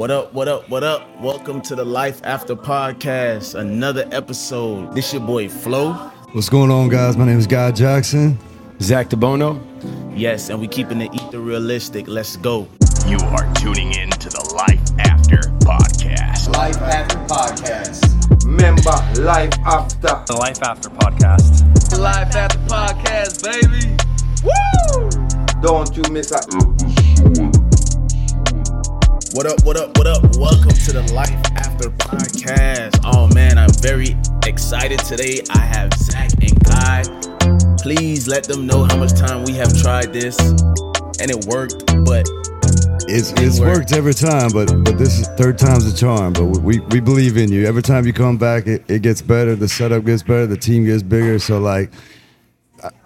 What up, what up, what up? Welcome to the Lyfe After Podcast, another episode. This your boy Flo. What's going on, guys? My name is Guy Jackson. Zach DeBono. Yes, and we keeping it ether realistic. Let's go. You are tuning in to the Lyfe After Podcast. Lyfe After Podcast. Remember, life after. The Lyfe After Podcast. Lyfe After Podcast, baby. Woo! Don't you miss a. What up, what up, what up? Welcome to the Lyfe After Podcast. Oh man, I'm very excited today. I have Zach and Guy. Please let them know how much time we have tried this and it worked, but It's it's work. worked every time, but but this is third time's a charm. But we, we believe in you. Every time you come back, it, it gets better. The setup gets better. The team gets bigger. So like,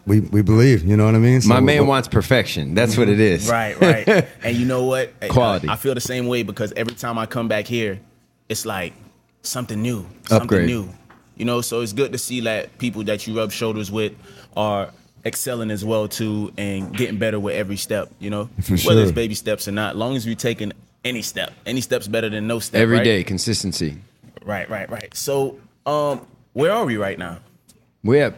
we we believe. You know what I mean? So My man we- wants perfection. That's what it is. Right, right. and you know what? I- Quality. I, feel the same way because every time I come back here, it's like something new, something Upgrade. new. You know, so it's good to see that people that you rub shoulders with are excelling as well too and getting better with every step. You know, For whether it's baby steps or not, long as you're taking any step, any steps better than no step. Every right? day, consistency. Right, right, right. So, um, where are we right now? We have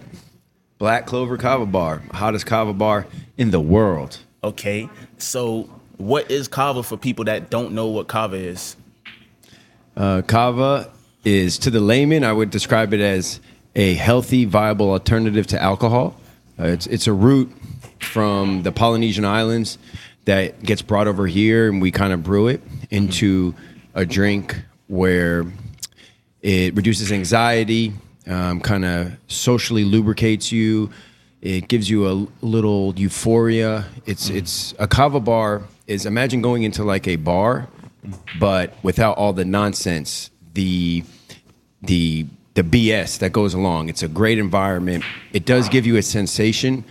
Black Klover Kava Bar, hottest kava bar in the world. Okay, so what is kava for people that don't know what kava is? Uh, kava is, to the layman, I would describe it as a healthy, viable alternative to alcohol. Uh, it's, it's a root from the Polynesian islands that gets brought over here, and we kind of brew it into a drink where it reduces anxiety, um, kind of socially lubricates you. It gives you a little euphoria. It's it's a kava bar is imagine going into like a bar, but without all the nonsense, the the the BS that goes along. It's a great environment. It does give you a sensation,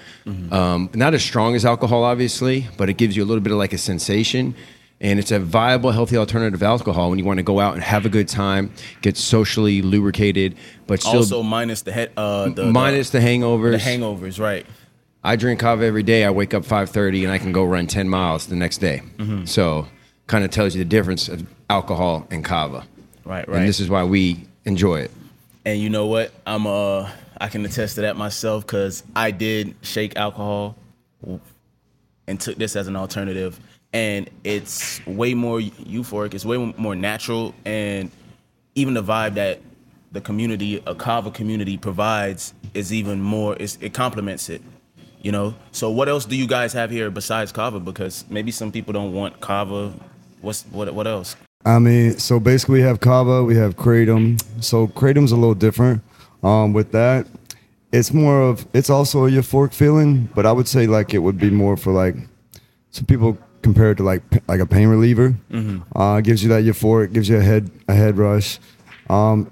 um, not as strong as alcohol, obviously, but it gives you a little bit of like a sensation. And it's a viable, healthy alternative to alcohol when you want to go out and have a good time, get socially lubricated, but still also minus the head, uh, the, minus the, hangovers. the hangovers, right? I drink kava every day. I wake up 5:30 and I can go run 10 miles the next day. So, kind of tells you the difference of alcohol and kava. Right, right. And this is why we enjoy it. And you know what? I'm uh I can attest to that myself because I did shake alcohol and took this as an alternative. And it's way more euphoric. It's way more natural, and even the vibe that the community, a kava community, provides is even more. It complements it. You know. So what else do you guys have here besides kava? Because maybe some people don't want kava. What's what? What else? I mean, so basically we have kava, we have kratom. So kratom's a little different. Um, with that, it's more of it's also a euphoric feeling, but I would say like it would be more for like some people compare it to like like a pain reliever. Uh, gives you that euphoric, gives you a head a head rush. Um,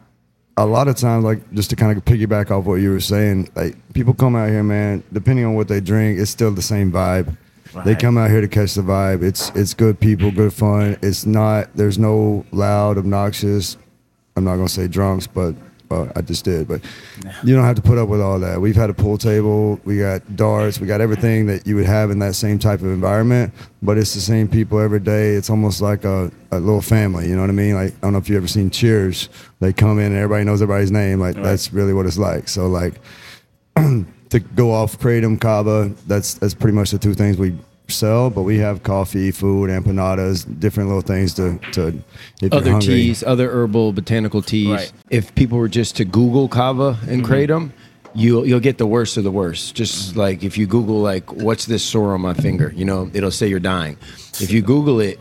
a lot of times, like just to kind of piggyback off what you were saying, like people come out here, man. Depending on what they drink, it's still the same vibe. They come out here to catch the vibe. It's it's good people, good fun. It's not. There's no loud, obnoxious. I'm not gonna say drunks, but I just did. But you don't have to put up with all that. We've had a pool table. We got darts. We got everything that you would have in that same type of environment. But it's the same people every day. It's almost like a, a little family. You know what I mean? Like I don't know if you've ever seen Cheers. They come in and everybody knows everybody's name. Like that's really what it's like. So like to go off kratom kava that's that's pretty much the two things we sell but we have coffee food empanadas different little things to to if you're Other teas, other herbal botanical teas. Right. If people were just to Google kava and kratom, you'll you'll get the worst of the worst. Just like if you Google like what's this sore on my finger, you know, it'll say you're dying. If you Google it,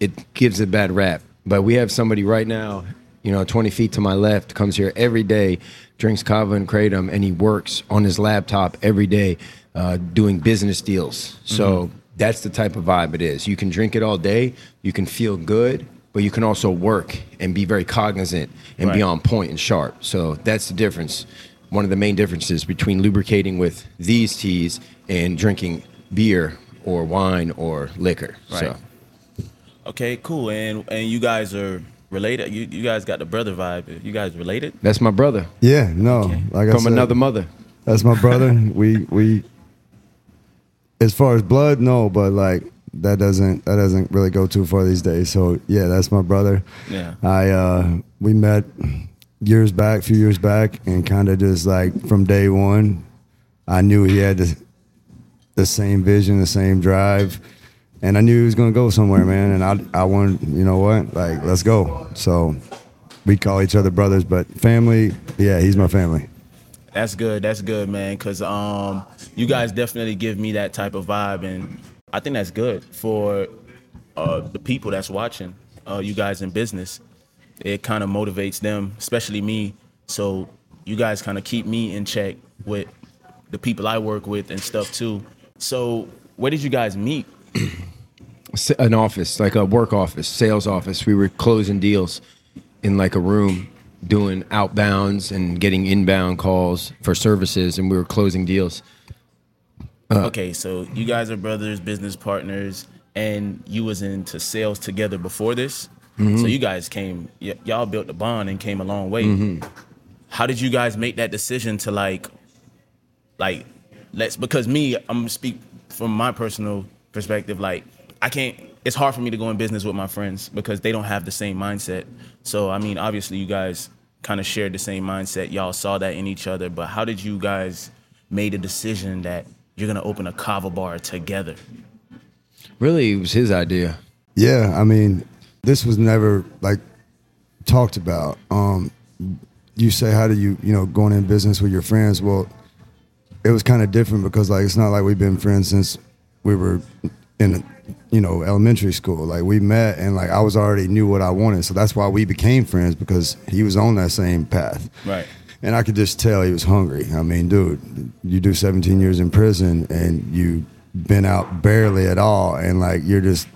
it gives a bad rap. But we have somebody right now, you know, 20 feet to my left, comes here every day, drinks kava and kratom, and he works on his laptop every day, uh, doing business deals. So that's the type of vibe it is. You can drink it all day, you can feel good, but you can also work and be very cognizant and be on point and sharp. So that's the difference. One of the main differences between lubricating with these teas and drinking beer or wine or liquor. So Right. Okay, cool. And and you guys are related. You you guys got the brother vibe. You guys related? that's my brother yeah no like I from said, another mother. that's my brother we we as far as blood no but like that doesn't that doesn't really go too far these days. So yeah, that's my brother. Yeah. I uh, we met years back, a few years back, and kind of just like from day one, I knew he had the, the same vision, the same drive, and I knew he was gonna go somewhere, man. And I I wanted, you know what, like let's go. So we call each other brothers, but family, yeah, he's my family. That's good. That's good, man. Cause um, you guys definitely give me that type of vibe, and I think that's good for uh, the people that's watching. Uh, you guys in business, it kind of motivates them, especially me. So you guys kind of keep me in check with the people I work with and stuff too. So where did you guys meet? An office, like a work office, sales office. We were closing deals in like a room, doing outbounds and getting inbound calls for services, and we were closing deals. Uh, okay, so you guys are brothers, business partners, and you was into sales together before this. Mm-hmm. So you guys came, y- y'all built a bond and came a long way. Mm-hmm. How did you guys make that decision to like, like, let's? Because me, I'm gonna speak from my personal perspective. Like, I can't. It's hard for me to go in business with my friends because they don't have the same mindset. So I mean, obviously, you guys kind of shared the same mindset. Y'all saw that in each other. But how did you guys made a decision that you're gonna open a kava bar together? Really, it was his idea. Yeah, I mean, this was never like talked about. Um, you say, how do you, you know, going in business with your friends? Well, it was kind of different because like it's not like we've been friends since we were in, you know, elementary school. Like we met and like I was already knew what I wanted, so that's why we became friends because he was on that same path. Right. And I could just tell he was hungry. I mean, dude, you do 17 years in prison and you've been out barely at all, and like you're just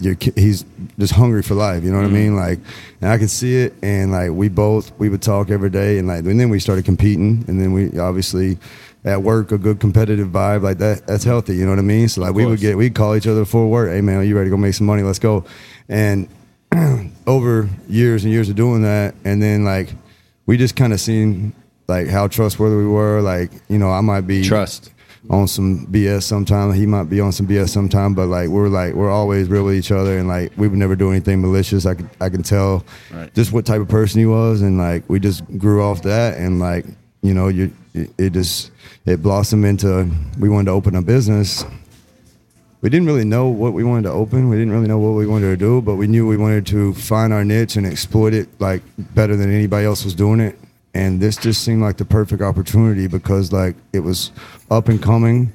you're he's just hungry for life. You know what I mm-hmm. mean? Like, and I could see it. And like we both we would talk every day, and like and then we started competing, and then we obviously at work a good competitive vibe like that. That's healthy. You know what I mean? So like we would get we'd call each other before work. Hey man, are you ready to go make some money? Let's go. And over years and years of doing that, and then like we just kind of seen like how trustworthy we were. Like you know, I might be Trust. on some BS sometime. He might be on some BS sometime, but like we're like we're always real with each other, and like we would never do anything malicious. I could I can tell Right. just what type of person he was, and like we just grew off that, and like you know you it, just it blossomed into we wanted to open a business. We didn't really know what we wanted to open. We didn't really know what we wanted to do, but we knew we wanted to find our niche and exploit it like better than anybody else was doing it. And this just seemed like the perfect opportunity because like it was up and coming.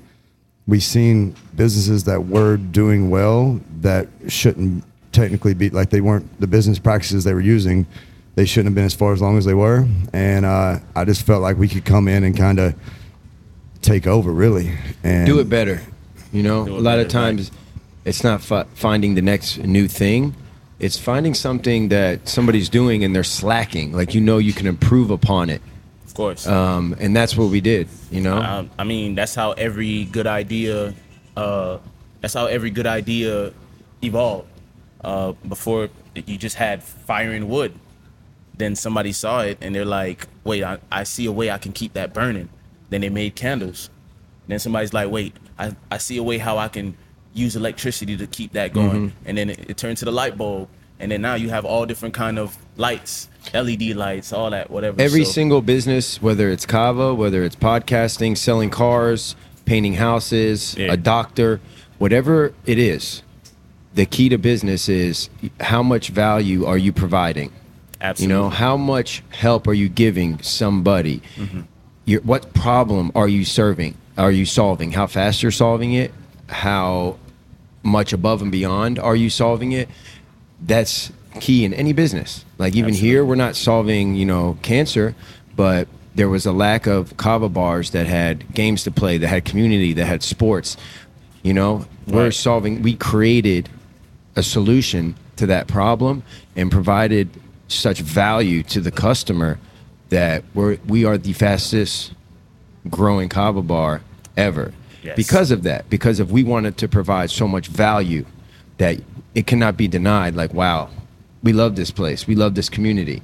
We seen businesses that were doing well that shouldn't technically be like they weren't the business practices they were using. They shouldn't have been as far as long as they were. And uh, I just felt like we could come in and kind of take over really and do it better. You know, a it lot of better, right. times it's not fi- finding the next new thing. It's finding something that somebody's doing and they're slacking. Like you know, you can improve upon it, Of course. um, and that's what we did. You know, Um, I mean, that's how every good idea, uh, that's how every good idea evolved. Uh, before you just had firing wood, then somebody saw it and they're like, "Wait, I, I see a way I can keep that burning." Then they made candles. Then somebody's like, "Wait, I, I see a way how I can use electricity to keep that going." Mm-hmm. And then it, it turned to the light bulb, and then now you have all different kind of lights, LED lights, all that, whatever. every So- single business, whether it's kava, whether it's podcasting, selling cars, painting houses, Yeah. a doctor, whatever it is, the key to business is how much value are you providing? Absolutely. You know, how much help are you giving somebody? Mm-hmm. Your, what problem are you serving? Are you solving? How fast you're solving it? How much above and beyond are you solving it? That's key in any business. Like even here, we're not solving, you know, cancer, but there was a lack of kava bars that had games to play, that had community, that had sports. You know, we're solving. We created a solution to that problem and provided such value to the customer that we're we are the fastest growing kava bar ever Yes. because of that because if we wanted to provide so much value that it cannot be denied like wow we love this place we love this community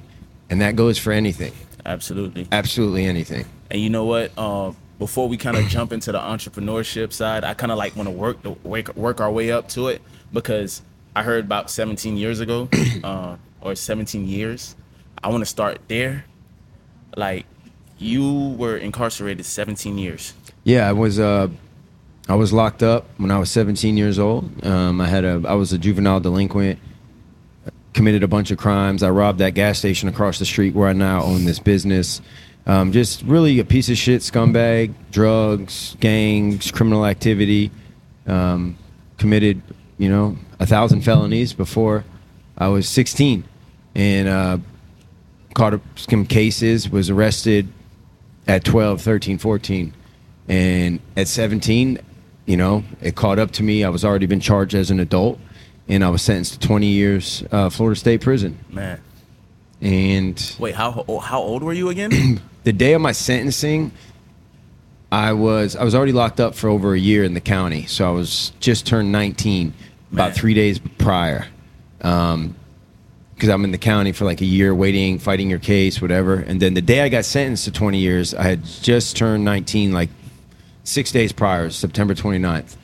and that goes for anything Absolutely. absolutely anything And you know what? Um, before we kind of jump into the entrepreneurship side, I kind of like want to work the work work our way up to it because I heard about 17 years ago, uh, or 17 years. I want to start there. Like, you were incarcerated 17 years. Yeah, I was uh, I was locked up when I was 17 years old. Um, I had a I was a juvenile delinquent. Committed a bunch of crimes. I robbed that gas station across the street where I now own this business. Um, just really a piece of shit scumbag, drugs, gangs, criminal activity. Um, committed, you know, a thousand felonies before I was 16, and uh, caught up some cases. Was arrested at 12, 13, 14. And at 17, you know, it caught up to me. I was already been charged as an adult, and I was sentenced to 20 years uh, Florida State prison. Man, And wait, how how old were you again? the day of my sentencing, I was I was already locked up for over a year in the county, so I was just turned 19 Man. about three days prior. Um, because I'm in the county for like a year, waiting, fighting your case, whatever. And then the day I got sentenced to 20 years, I had just turned 19, like six days prior, September 29th.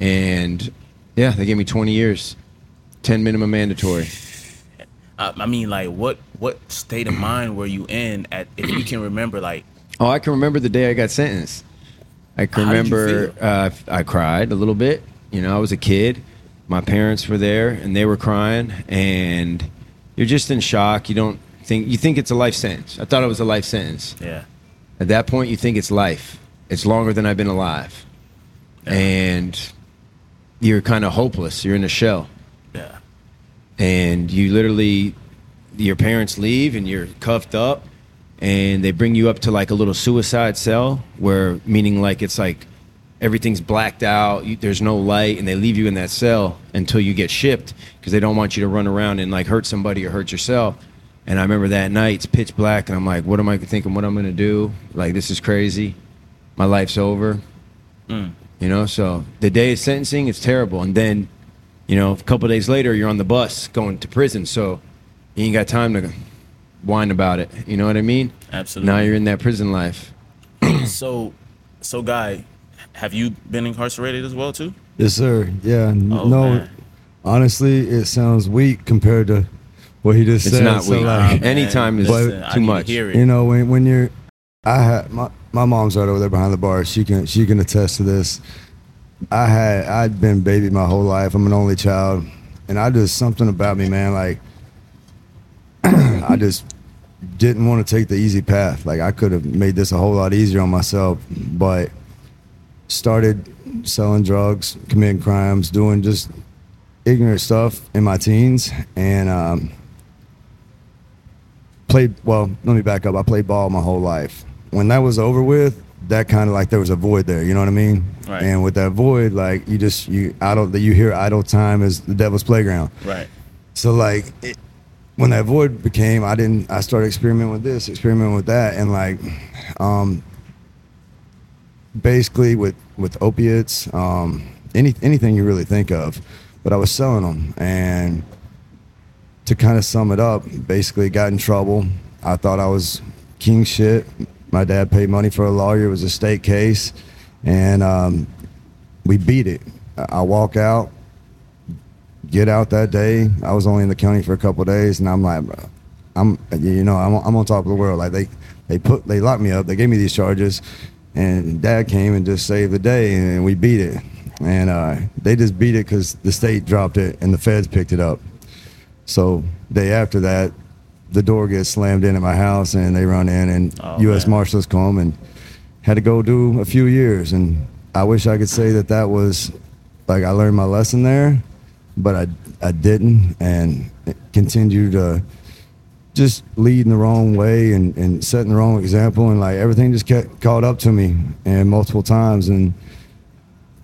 And yeah, they gave me 20 years, 10 minimum mandatory. I, I mean, like, what what state of mind were you in at if you can remember? Like, Oh, I can remember the day I got sentenced. I can remember uh, I cried a little bit. You know, I was a kid. My parents were there and they were crying, and you're just in shock. You don't think you think it's a life sentence. I thought it was a life sentence. yeah, At that point, you think it's life. It's longer than I've been alive, Yeah. and you're kind of hopeless. You're in a shell yeah, and you literally your parents leave and you're cuffed up and they bring you up to like a little suicide cell where meaning like it's like everything's blacked out you, there's no light and they leave you in that cell until you get shipped because they don't want you to run around and like hurt somebody or hurt yourself and i remember that night it's pitch black and i'm like what am i thinking what i'm gonna do like this is crazy my life's over hmm. you know so the day of sentencing it's terrible and then you know, a couple days later, you're on the bus going to prison, so you ain't got time to whine about it. You know what I mean? Absolutely. Now you're in that prison life. So, so guy, have you been incarcerated as well too? Yes, sir. Yeah. Oh, no, man. honestly, it sounds weak compared to what he just It's said. It's not So, weak. like, Nah, Anytime is listen, too need to much. hear it. you know, when when you're, I had my my mom's right over there behind the bar. She can she can attest to this. I had I'd been baby my whole life. I'm an only child, and I just something about me, man. Like I just didn't want to take the easy path. Like I could have made this a whole lot easier on myself, but started selling drugs, committing crimes, doing just ignorant stuff in my teens, and um, played. Well, let me back up. I played ball my whole life. When that was over with, that kind of like there was a void there. You know what I mean? Right. And with that void, like you just you idle. You hear idle time is the devil's playground. Right. So like it, when that void became, I didn't. I started experimenting with this, experimenting with that, and like, um, basically with with opiates, um, any anything you really think of. But I was selling them, and to kind of sum it up, basically got in trouble. I thought I was king shit. My dad paid money for a lawyer. It was a state case, and um, we beat it. I walk out, get out that day. I was only in the county for a couple days, and I'm like, I'm, you know, I'm, I'm on top of the world. Like they, they put, they locked me up. They gave me these charges, and Dad came and just saved the day, and we beat it. And uh, they just beat it because the state dropped it and the feds picked it up. So day after that, the door gets slammed in at my house, and they run in, and Oh, U.S. man. Marshals come and had to go do a few years. And I wish I could say that that was like I learned my lesson there, but I I didn't, and it continued to just leading the wrong way and, and setting the wrong example, and like everything just kept caught up to me, and multiple times, and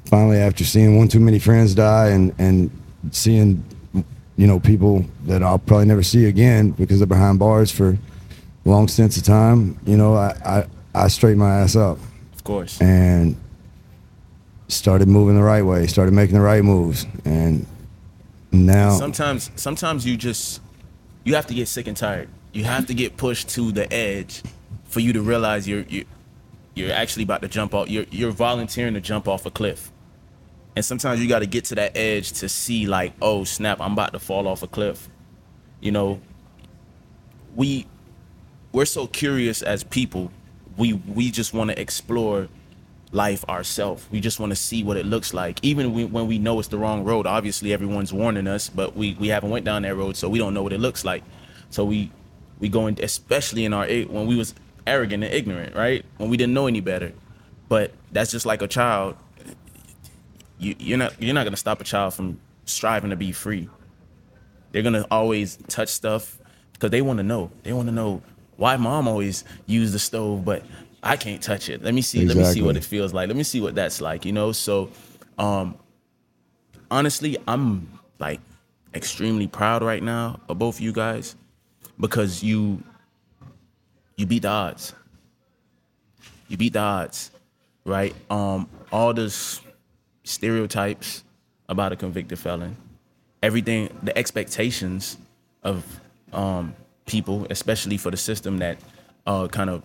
finally after seeing one too many friends die and and seeing you know people that I'll probably never see again because they're behind bars for long stints of time, you know, I I, I straightened my ass up. Of course. and started moving the right way, started making the right moves, and now Sometimes, sometimes you just you have to get sick and tired. You have to get pushed to the edge for you to realize you're you you're actually about to jump off. You're you're volunteering to jump off a cliff, and sometimes you got to get to that edge to see like, oh snap, I'm about to fall off a cliff. You know, we we're so curious as people. We we just want to explore life ourselves. We just want to see what it looks like, even we, when we know it's the wrong road. Obviously, everyone's warning us, but we we haven't went down that road, so we don't know what it looks like. So we we go in, especially in our when we was arrogant and ignorant, right? When we didn't know any better. But that's just like a child. You you're not you're not gonna stop a child from striving to be free. They're gonna always touch stuff because they want to know. They want to know why mom always used the stove, but I can't touch it. Let me see. Let me see what it feels like. Let me see what that's like. You know. So, um, honestly, I'm like extremely proud right now of both of you guys because you you beat the odds. You beat the odds, right? Um, all this stereotypes about a convicted felon, everything, the expectations of um, people, especially for the system that uh, kind of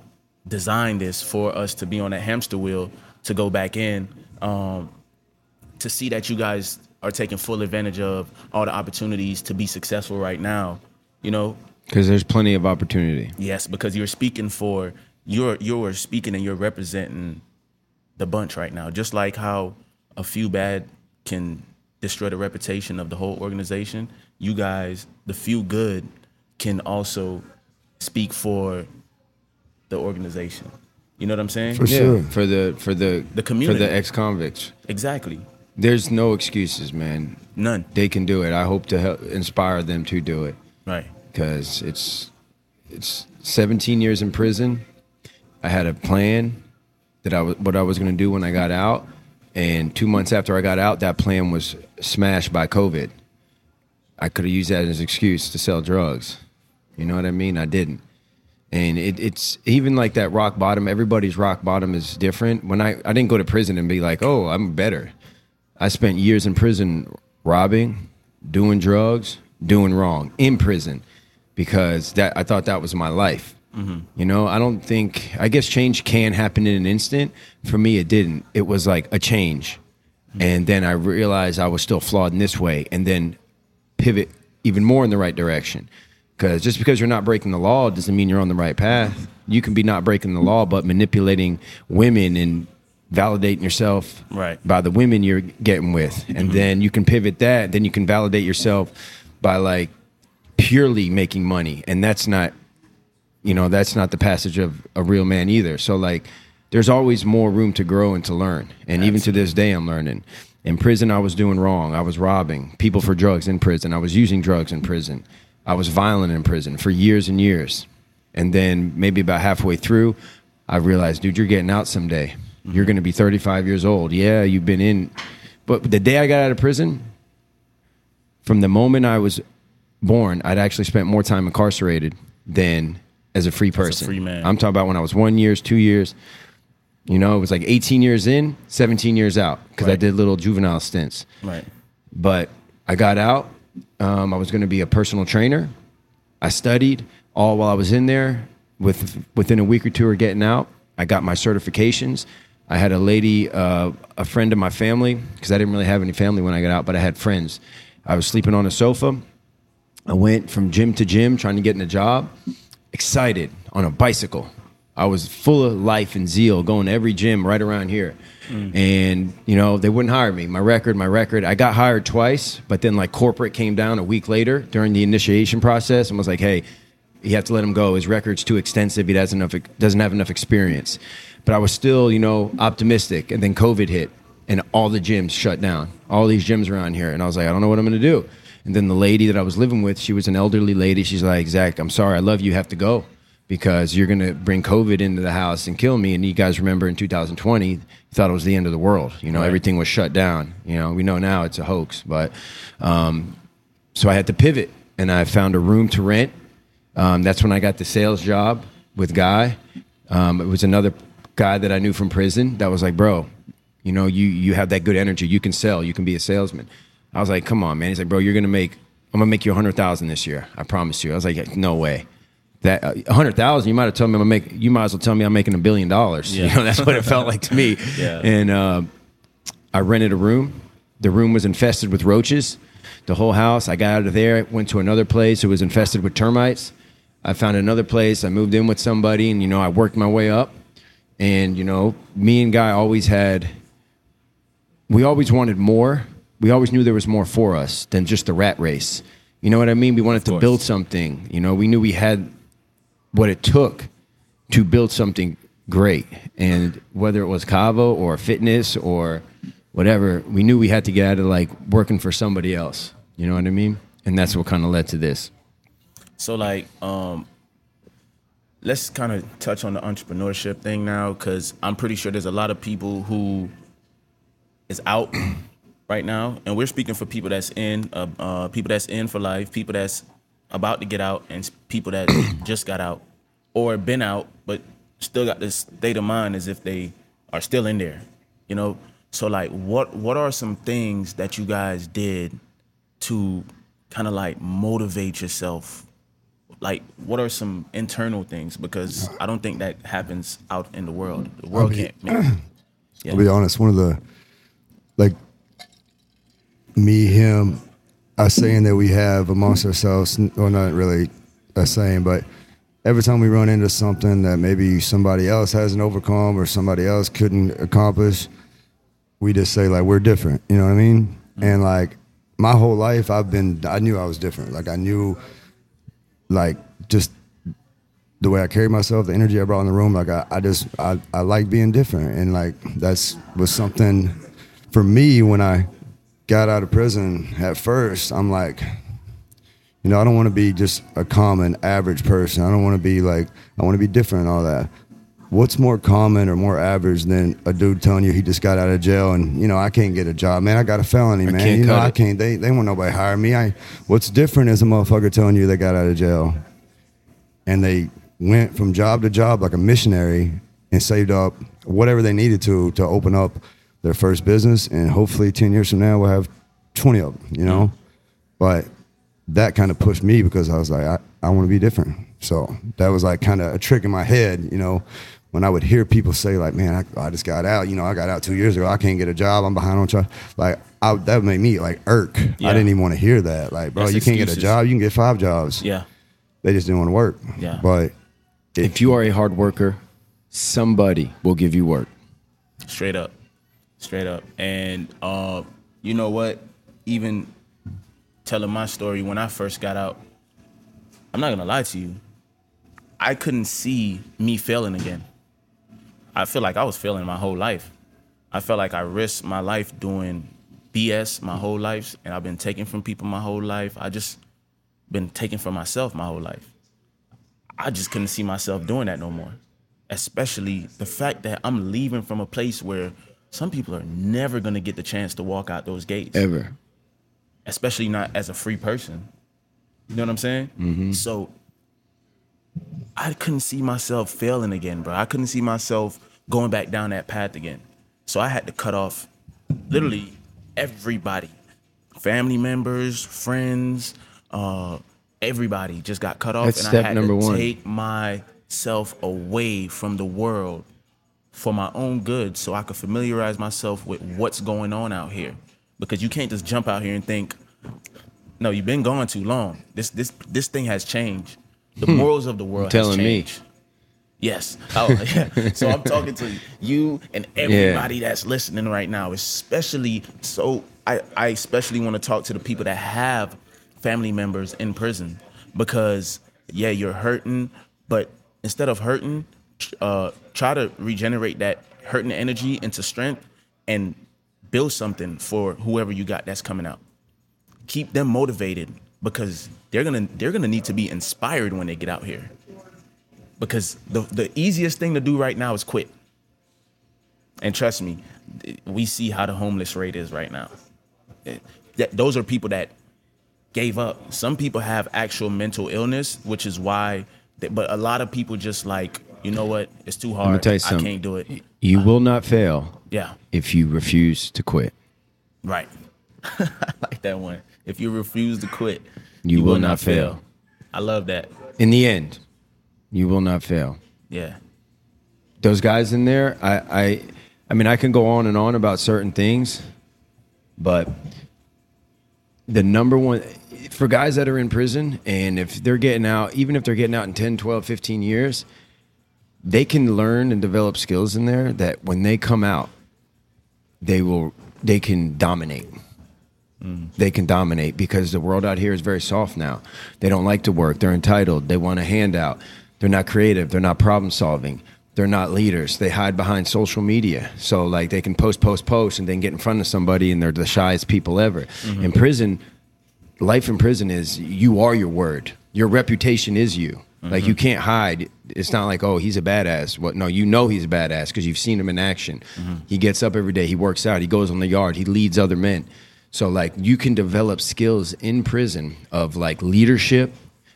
designed this for us to be on that hamster wheel to go back in. Um, to see that you guys are taking full advantage of all the opportunities to be successful right now, you know, Because there's plenty of opportunity. Yes, because you're speaking for you're you're speaking and you're representing the bunch right now. Just like how a few bad can destroy the reputation of the whole organization, you guys, the few good, can also speak for the organization. You know what I'm saying? For sure. For the for the The community. for the ex convicts. Exactly. There's no excuses, man. None. They can do it. I hope to help inspire them to do it Right. because it's it's 17 years in prison. I had a plan that I was what I was going to do when I got out, and two months after I got out, that plan was smashed by COVID. I could have used that as an excuse to sell drugs. You know what I mean? I didn't. And it, it's even like that rock bottom. Everybody's rock bottom is different. When I, I didn't go to prison and be like, oh, I'm better. I spent years in prison robbing, doing drugs, doing wrong in prison because that I thought that was my life. Mm-hmm. You know, I don't think I guess change can happen in an instant. For me, it didn't. It was like a change, mm-hmm. and then I realized I was still flawed in this way, and then pivot even more in the right direction. Because just because you're not breaking the law doesn't mean you're on the right path. You can be not breaking the law, but manipulating women and validating yourself Right. by the women you're getting with. And mm-hmm. then you can pivot that. Then you can validate yourself by like purely making money. And that's not, you know, that's not the passage of a real man either. So like there's always more room to grow and to learn. And even to this day I'm learning. In prison I was doing wrong. I was robbing people for drugs in prison. I was using drugs in prison. I was violent in prison for years and years. And then maybe about halfway through, I realized, dude, you're getting out someday. You're going to be 35 years old. Yeah, you've been in. But the day I got out of prison, from the moment I was born, I'd actually spent more time incarcerated than as a free person. free man. I'm talking about when I was one years, two years. You know, it was like 18 years in, 17 years out because I did little juvenile stints. Right. But I got out. Um, I was going to be a personal trainer. I studied all while I was in there. With within a week or two of getting out, I got my certifications. I had a lady, uh, a friend of my family, because I didn't really have any family when I got out, but I had friends. I was sleeping on a sofa. I went from gym to gym trying to get in a job, excited on a bicycle. I was full of life and zeal, going to every gym right around here. And, you know, they wouldn't hire me. My record, my record. I got hired twice, but then like corporate came down a week later during the initiation process and was like, hey, you have to let him go. His record's too extensive. He doesn't enough doesn't have enough experience. But I was still, you know, optimistic. And then COVID hit, and all the gyms shut down. All these gyms around here, and I was like, I don't know what I'm going to do. And then the lady that I was living with, she was an elderly lady. She's like, Zach, I'm sorry, I love you. You have to go because you're going to bring COVID into the house and kill me. And you guys remember in 2020, you thought it was the end of the world. You know, Right. everything was shut down. You know, we know now it's a hoax, but um, so I had to pivot, and I found a room to rent. Um, that's when I got the sales job with Guy. Um, it was another guy that I knew from prison that was like, "Bro, you know, you you have that good energy. You can sell. You can be a salesman." I was like, "Come on, man." He's like, "Bro, you're gonna make. I'm gonna make you a hundred thousand this year. I promise you." I was like, "No way." That uh, a hundred thousand, you might have told me I'm make. You might as well tell me I'm making a billion dollars. You know, that's what it felt like to me. Yeah. And uh, I rented a room. The room was infested with roaches. The whole house. I got out of there, went to another place. It was infested with termites. I found another place. I moved in with somebody, and you know, I worked my way up. And you know, me and Guy always had. We always wanted more. We always knew there was more for us than just the rat race. You know what I mean? We wanted to build something. You know, we knew we had what it took to build something great. And whether it was kava or fitness or whatever, we knew we had to get out of like working for somebody else. You know what I mean? And that's what kind of led to this. So like, um, let's kind of touch on the entrepreneurship thing now, because I'm pretty sure there's a lot of people who is out right now, and we're speaking for people that's in, uh, uh, people that's in for life, people that's about to get out, and people that just got out or been out but still got this state of mind as if they are still in there, you know. So like, what what are some things that you guys did to kind of like motivate yourself like what are some internal things because i don't think that happens out in the world the world mean- can't make I'll be honest. One of the like me, him, a saying that we have amongst ourselves. Well, not really a saying, but every time we run into something that maybe somebody else hasn't overcome or somebody else couldn't accomplish, we just say like we're different. You know what I mean? Mm-hmm. And like my whole life, I've been. I knew I was different. Like I knew, like just the way I carried myself, the energy I brought in the room, like I, I just I, I like being different, and like that's was something for me when I got out of prison. At first, I'm like, you know, I don't want to be just a common average person. I don't want to be like I want to be different and all that. What's more common or more average than a dude telling you he just got out of jail and you know I can't get a job, man. I got a felony, man. can't you know I it. can't. They they want nobody hire me. I. What's different is a motherfucker telling you they got out of jail and they went from job to job like a missionary and saved up whatever they needed to to open up their first business and hopefully 10 years from now we'll have 20 of them you know? But that kind of pushed me because i was like i, I want to be different. So that was like kind of a trick in my head you know? When i would hear people say like man i, I just got out you know i got out two years ago i can't get a job i'm behind on charge like I, that would make me like irk. Yeah. i didn't even want to hear that. Like bro That's you can't get a job you can get five jobs. Yeah. They just didn't want to work. Yeah. But If you are a hard worker, somebody will give you work. straight up straight up. And uh you know what? Even telling my story when i first got out i'm not gonna lie to you i couldn't see me failing again. I feel like i was failing my whole life. I felt like i risked my life doing bs my whole life and i've been taken from people my whole life. I just been taken from myself my whole life. I just couldn't see myself doing that no more. Especially the fact that I'm leaving from a place where some people are never going to get the chance to walk out those gates, Ever. especially not as a free person. You know what I'm saying? So I couldn't see myself failing again, bro. I couldn't see myself going back down that path again. So I had to cut off literally everybody family members, friends, uh, everybody just got cut off. That's and step I had number to one. take myself away from the world for my own good so I could familiarize myself with what's going on out here. Because you can't just jump out here and think, no, you've been gone too long. This this this thing has changed. The hmm. morals of the world Telling me. Yes. Oh, yeah. So I'm talking to you and everybody that's listening right now, especially so I, I especially want to talk to the people that have family members in prison because yeah, you're hurting, but instead of hurting, uh, try to regenerate that hurting energy into strength and build something for whoever you got that's coming out. Keep them motivated because they're gonna they're gonna need to be inspired when they get out here because the the easiest thing to do right now is quit. And trust me, we see how the homeless rate is right now. That- those are people that gave up. Some people have actual mental illness, which is why. They, but a lot of people just like, you know what? It's too hard. tell you I something. can't do it. You will not fail Yeah, if you refuse to quit. right. I like that one. If you refuse to quit, You will not fail. I love that. In the end, You will not fail. Yeah. Those guys in there, I, I, I mean, I can go on and on about certain things, but the number one for guys that are in prison and if they're getting out, even if they're getting out in 10, 12, 15 years, they can learn and develop skills in there that when they come out, they will they can dominate. Mm. They can dominate because the world out here is very soft now. They don't like to work. They're entitled. They want a handout. They're not creative. They're not problem solving. They're not leaders. They hide behind social media. So like they can post, post, post, and then get in front of somebody, and they're the shyest people ever. Mm-hmm. In prison, life in prison is you are your word. Your reputation is you. Like you can't hide. It's not like oh he's a badass. What? No, you know he's a badass because you've seen him in action. He gets up every day. He works out. He goes on the yard. He leads other men. So like you can develop skills in prison of like leadership,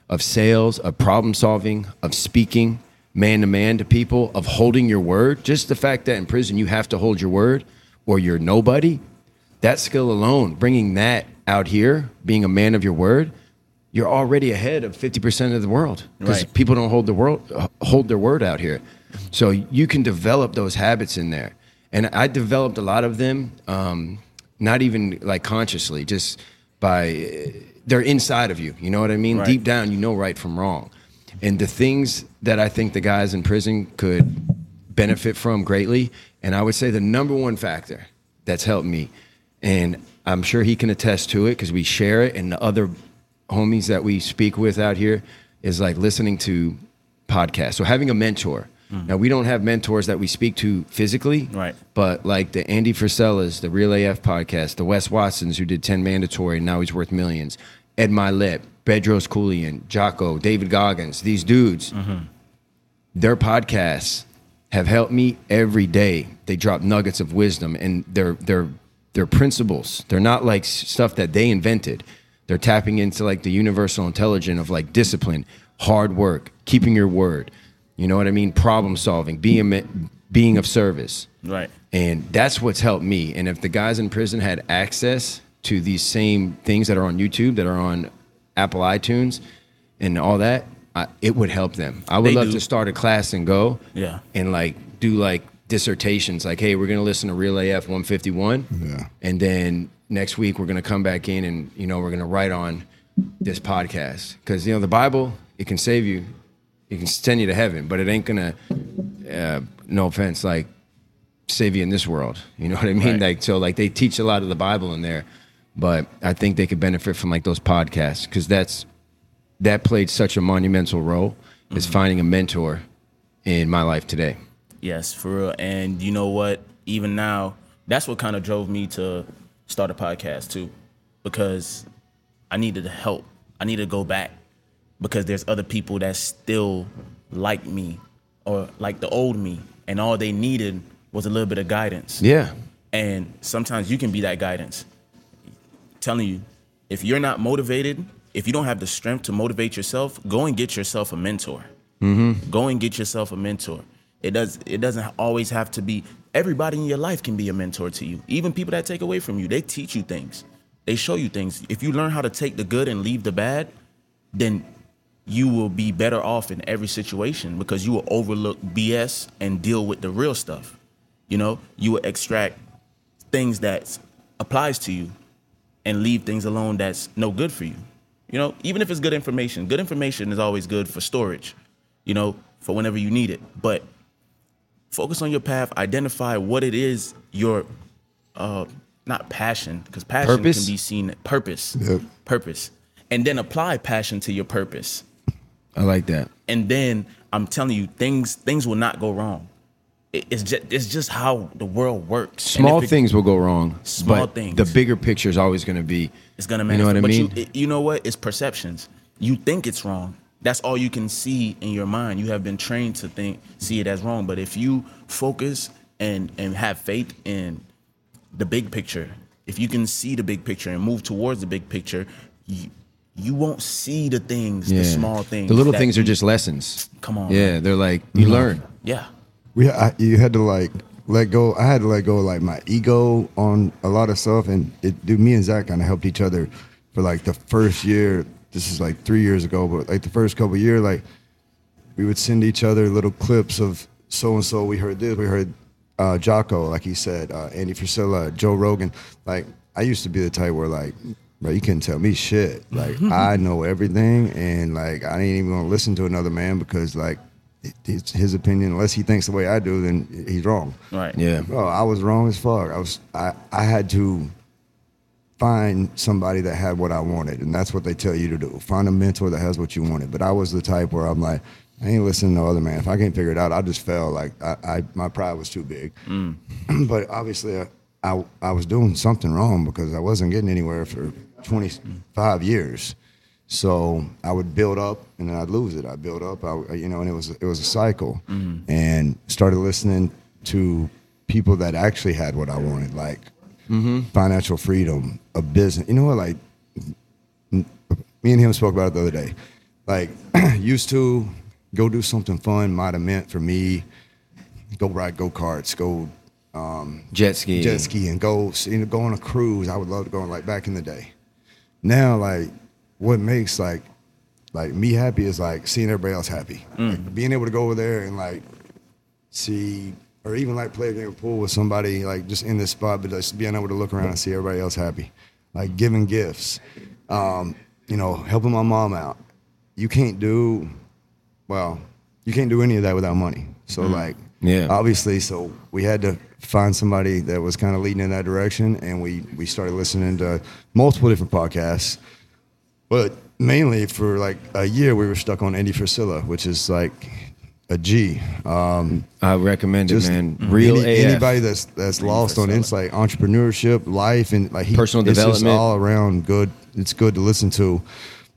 of sales, of problem solving, of speaking man to man to people, of holding your word. Just the fact that in prison you have to hold your word or you're nobody that skill alone, bringing that out here, being a man of your word, you're already ahead of 50% of the world because Right. people don't hold the world hold their word out here. So you can develop those habits in there. And I developed a lot of them um, not even like consciously, just by they're inside of you. You know what I mean? Right. Deep down you know right from wrong. And the things that I think the guys in prison could benefit from greatly. And I would say the number one factor that's helped me, and I'm sure he can attest to it because we share it, and the other homies that we speak with out here is like listening to podcasts. So having a mentor. Mm-hmm. Now we don't have mentors that we speak to physically, Right. But like the Andy Frisellas, the Real AF podcast, the Wes Watsons who did 10 mandatory and now he's worth millions, Ed Mylett, Bedros Keuilian, Jocko, David Goggins, these dudes, mm-hmm. their podcasts have helped me every day. They drop nuggets of wisdom and they're they're they're principles. They're not like stuff that they invented. They're tapping into like the universal intelligence of like discipline, hard work, keeping your word. You know what I mean? Problem solving, being being of service. Right. And that's what's helped me. And if the guys in prison had access to these same things that are on YouTube, that are on Apple iTunes, and all that, I, it would help them. I would They love do. to start a class and go, Yeah. and like do like dissertations, like, hey, we're gonna listen to Real AF 151, Yeah. and then next week we're gonna come back in and you know we're gonna write on this podcast because you know the Bible it can save you, it can send you to heaven, but it ain't gonna, uh, no offense, like save you in this world. You know what I mean? Right. Like so, like they teach a lot of the Bible in there, but I think they could benefit from like those podcasts because that's that played such a monumental role is finding a mentor in my life today. Yes, for real. And you know what? Even now, that's what kind of drove me to start a podcast too, because I needed help. I needed to go back because there's other people that still like me or like the old me, and all they needed was a little bit of guidance. Yeah, And sometimes you can be that guidance. telling you, if you're not motivated, if you don't have the strength to motivate yourself, go and get yourself a mentor. Mm-hmm. Go and get yourself a mentor. It does. It doesn't always have to be. Everybody in your life can be a mentor to you. Even people that take away from you, they teach you things. They show you things. If you learn how to take the good and leave the bad, then you will be better off in every situation because you will overlook BS and deal with the real stuff. You know, you will extract things that applies to you and leave things alone that's no good for you. You know, even if it's good information, good information is always good for storage, you know, for whenever you need it. But focus on your path, identify what it is your uh not passion, because passion Purpose? can be seen purpose. Yep. Purpose. And then apply passion to your purpose. I like that. And then I'm telling you, things things will not go wrong. It- It's just it's just how the world works. Small it- things will go wrong. Small but things. The bigger picture is always going to be. It's gonna matter You know what I mean? you, it- you know what? It's perceptions. You think it's wrong. That's all you can see in your mind. You have been trained to think, see it as wrong. But if you focus and and have faith in the big picture, if you can see the big picture and move towards the big picture, you, you won't see the things, the small things. The little things are you- just lessons. Come on, Yeah, man. they're like you mm-hmm. learn. yeah. we I, you had to like let go. I had to let go of like my ego on a lot of stuff, and it. Dude, me and Zach kind of helped each other for like the first year. This is like three years ago, but like the first couple years, like we would send each other little clips of so and so. We heard this. We heard uh, Jocko, like he said, uh, Andy Frisella, Joe Rogan. Like I used to be the type where like. Bro, you couldn't tell me shit. Like I know everything, and like I ain't even gonna listen to another man because like it's his opinion. Unless he thinks the way I do, then he's wrong. Right. Yeah. Bro, I was wrong as fuck. I was I, I had to find somebody that had what I wanted, and that's what they tell you to do. Find a mentor that has what you wanted. But I was the type where I'm like, I ain't listening to no other man. If I can't figure it out, I just fell. Like I, I my pride was too big. Mm. but obviously, I, I I was doing something wrong because I wasn't getting anywhere for 25 years. So I would build up and then I'd lose it. I'd build up, I, you know, and it was it was a cycle. Mm. And started listening to people that actually had what I wanted, like financial freedom, a business. You know what? Like me and him spoke about it the other day. Like used to go do something fun might have meant for me go ride go karts, go Jet ski. jet ski and go you know, go on a cruise. I would love to go on like back in the day. Now like what makes like like me happy is like seeing everybody else happy. Mm. Like, being able to go over there and like see or even like play a game of pool with somebody like just in this spot, but just being able to look around and see everybody else happy. Like giving gifts. Um, you know, helping my mom out. You can't do well, you can't do any of that without money. So like Yeah. obviously so we had to find somebody that was kind of leading in that direction and we we started listening to multiple different podcasts but mainly for like a year we were stuck on andy Frisella, which is like a g um, I recommend it, man. Real any- AF. anybody that's that's lost on insight entrepreneurship life and like he, Personal it's just development. all around good it's good to listen to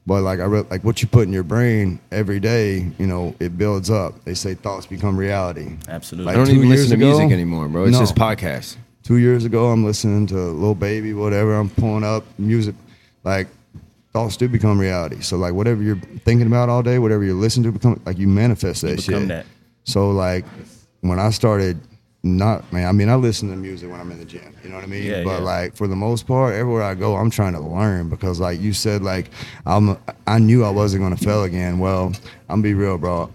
but like i re- like what you put in your brain every day you know it builds up they say thoughts become reality Absolutely. I don't even listen to ago- music anymore, bro. It's No. just podcasts. two years ago i'm listening to Lil baby whatever i'm pulling up music like thoughts do become reality. So like whatever you're thinking about all day whatever you're listening to become like you manifest that become shit. that. so like when i started not man i mean i listen to music when i'm in the gym you know what i mean? Yeah, but yeah. like for the most part everywhere i go i'm trying to learn because like you said like i'm i knew i wasn't going to fail again. Well i'm be real bro.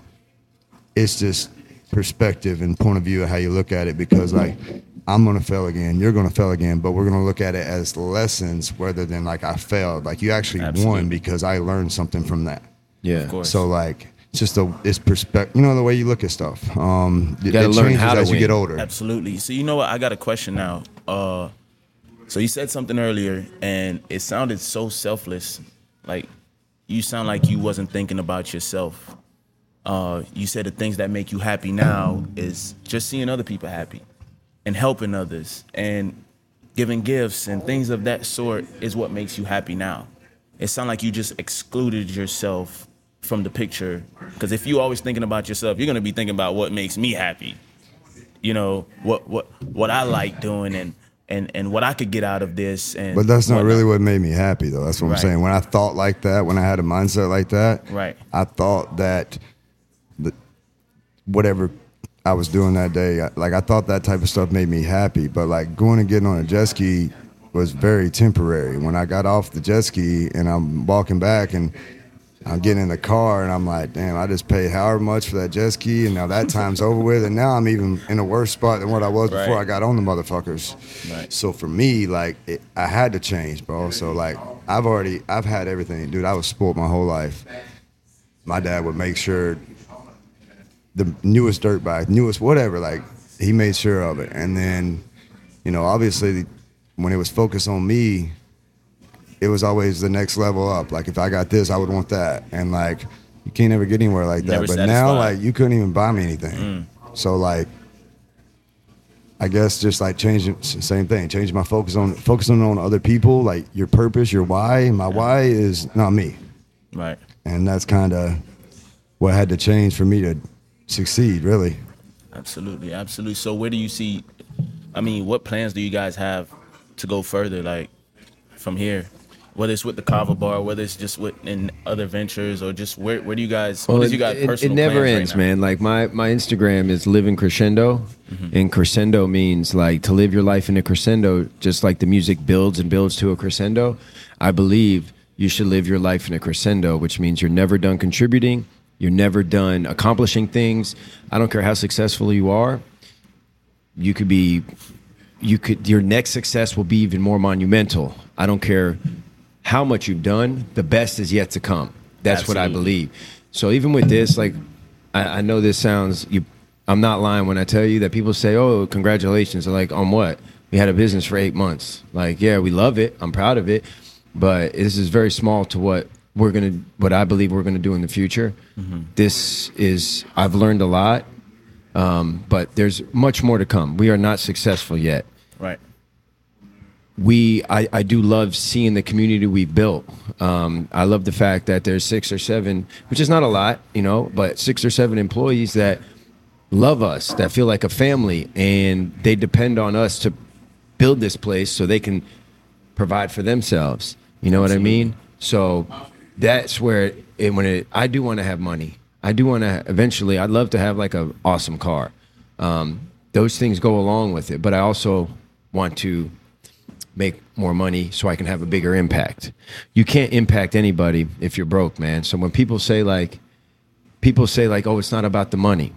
It's just perspective and point of view of how you look at it because like I'm gonna fail again, you're gonna fail again, but we're gonna look at it as lessons rather than like I failed. Like you actually Absolutely. won because I learned something from that. Yeah. Of course. So like it's just a it's perspective. You know the way you look at stuff. Um, you gotta it learn changes how to as you get older. Absolutely. So you know what? I got a question now. Uh, so you said something earlier, and it sounded so selfless. Like you sound like you wasn't thinking about yourself. Uh, you said the things that make you happy now is just seeing other people happy, and helping others, and giving gifts and things of that sort is what makes you happy now. It sounds like you just excluded yourself from the picture. Because if you're always thinking about yourself, you're gonna be thinking about what makes me happy you know what what what I like doing and and and what I could get out of this and But that's not really what made me happy, though. That's what Right. I'm saying. When I thought like that, when I had a mindset like that, Right. I thought that the, whatever I was doing that day, like I thought that type of stuff made me happy. But like going and getting on a jet ski was very temporary. When I got off the jet ski and I'm walking back and I'm getting in the car and I'm like, damn, I just paid however much for that jet ski and now that time's over with and now I'm even in a worse spot than what I was before Right. I got on the motherfuckers. Right. So for me, like it, I had to change, bro. So like I've already I've had everything, dude. I was spoiled my whole life. My dad would make sure the newest dirt bike, newest whatever, like he made sure of it. And then, you know, obviously when it was focused on me, it was always the next level up. Like if I got this, I would want that. And like you can't ever get anywhere like that. Never but now like you couldn't even buy me anything. Mm. So like I guess just like changing same thing, changing my focus on focusing on other people, like your purpose, your why. My why is not me. right And that's kind of what had to change for me to succeed, really. absolutely absolutely so where do you see I mean what plans do you guys have to go further like from here whether it's with the Kava bar whether it's just with in other ventures or just where where do you guys what is you guys it, it never plans right ends, now? man. Like my my Instagram is living crescendo, Mm-hmm. and crescendo means like to live your life in a crescendo, just like the music builds and builds to a crescendo. I believe you should live your life in a crescendo, which means you're never done contributing. You're never done accomplishing things. I don't care how successful you are. You could be, you could, your next success will be even more monumental. I don't care how much you've done. The best is yet to come. That's what I believe. So even with this, like, I, I know this sounds, you, I'm not lying when I tell you that people say, "Oh, congratulations!" They're like, "On what?" We had a business for eight months. Like, yeah, we love it. I'm proud of it, but this is very small to what we're gonna, what I believe we're gonna do in the future. This is, I've learned a lot, um, but there's much more to come. We are not successful yet Right. we I, I do love seeing the community we built. Um, I love the fact that there's six or seven, which is not a lot, you know, but six or seven employees that love us, that feel like a family, and they depend on us to build this place so they can provide for themselves. You know what I mean? So that's where it, when it, I do want to have money. I do want to eventually. I'd love to have like a awesome car. Um, those things go along with it, but I also want to make more money so I can have a bigger impact. You can't impact anybody if you're broke, man. So when people say like people say like, "Oh, it's not about the money."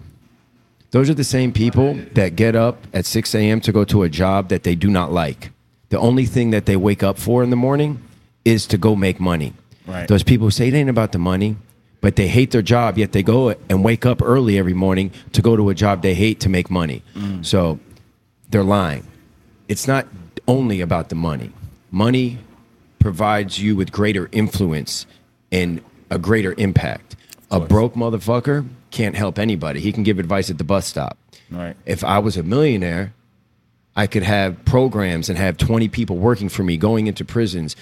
Those are the same people that get up at 6 a.m. to go to a job that they do not like. The only thing that they wake up for in the morning is to go make money. Right. Those people who say it ain't about the money, but they hate their job, yet they go and wake up early every morning to go to a job they hate to make money. Mm. So they're lying. It's not only about the money. Money provides you with greater influence and a greater impact. A broke motherfucker can't help anybody. He can give advice at the bus stop. Right. If I was a millionaire, I could have programs and have 20 people working for me going into prisons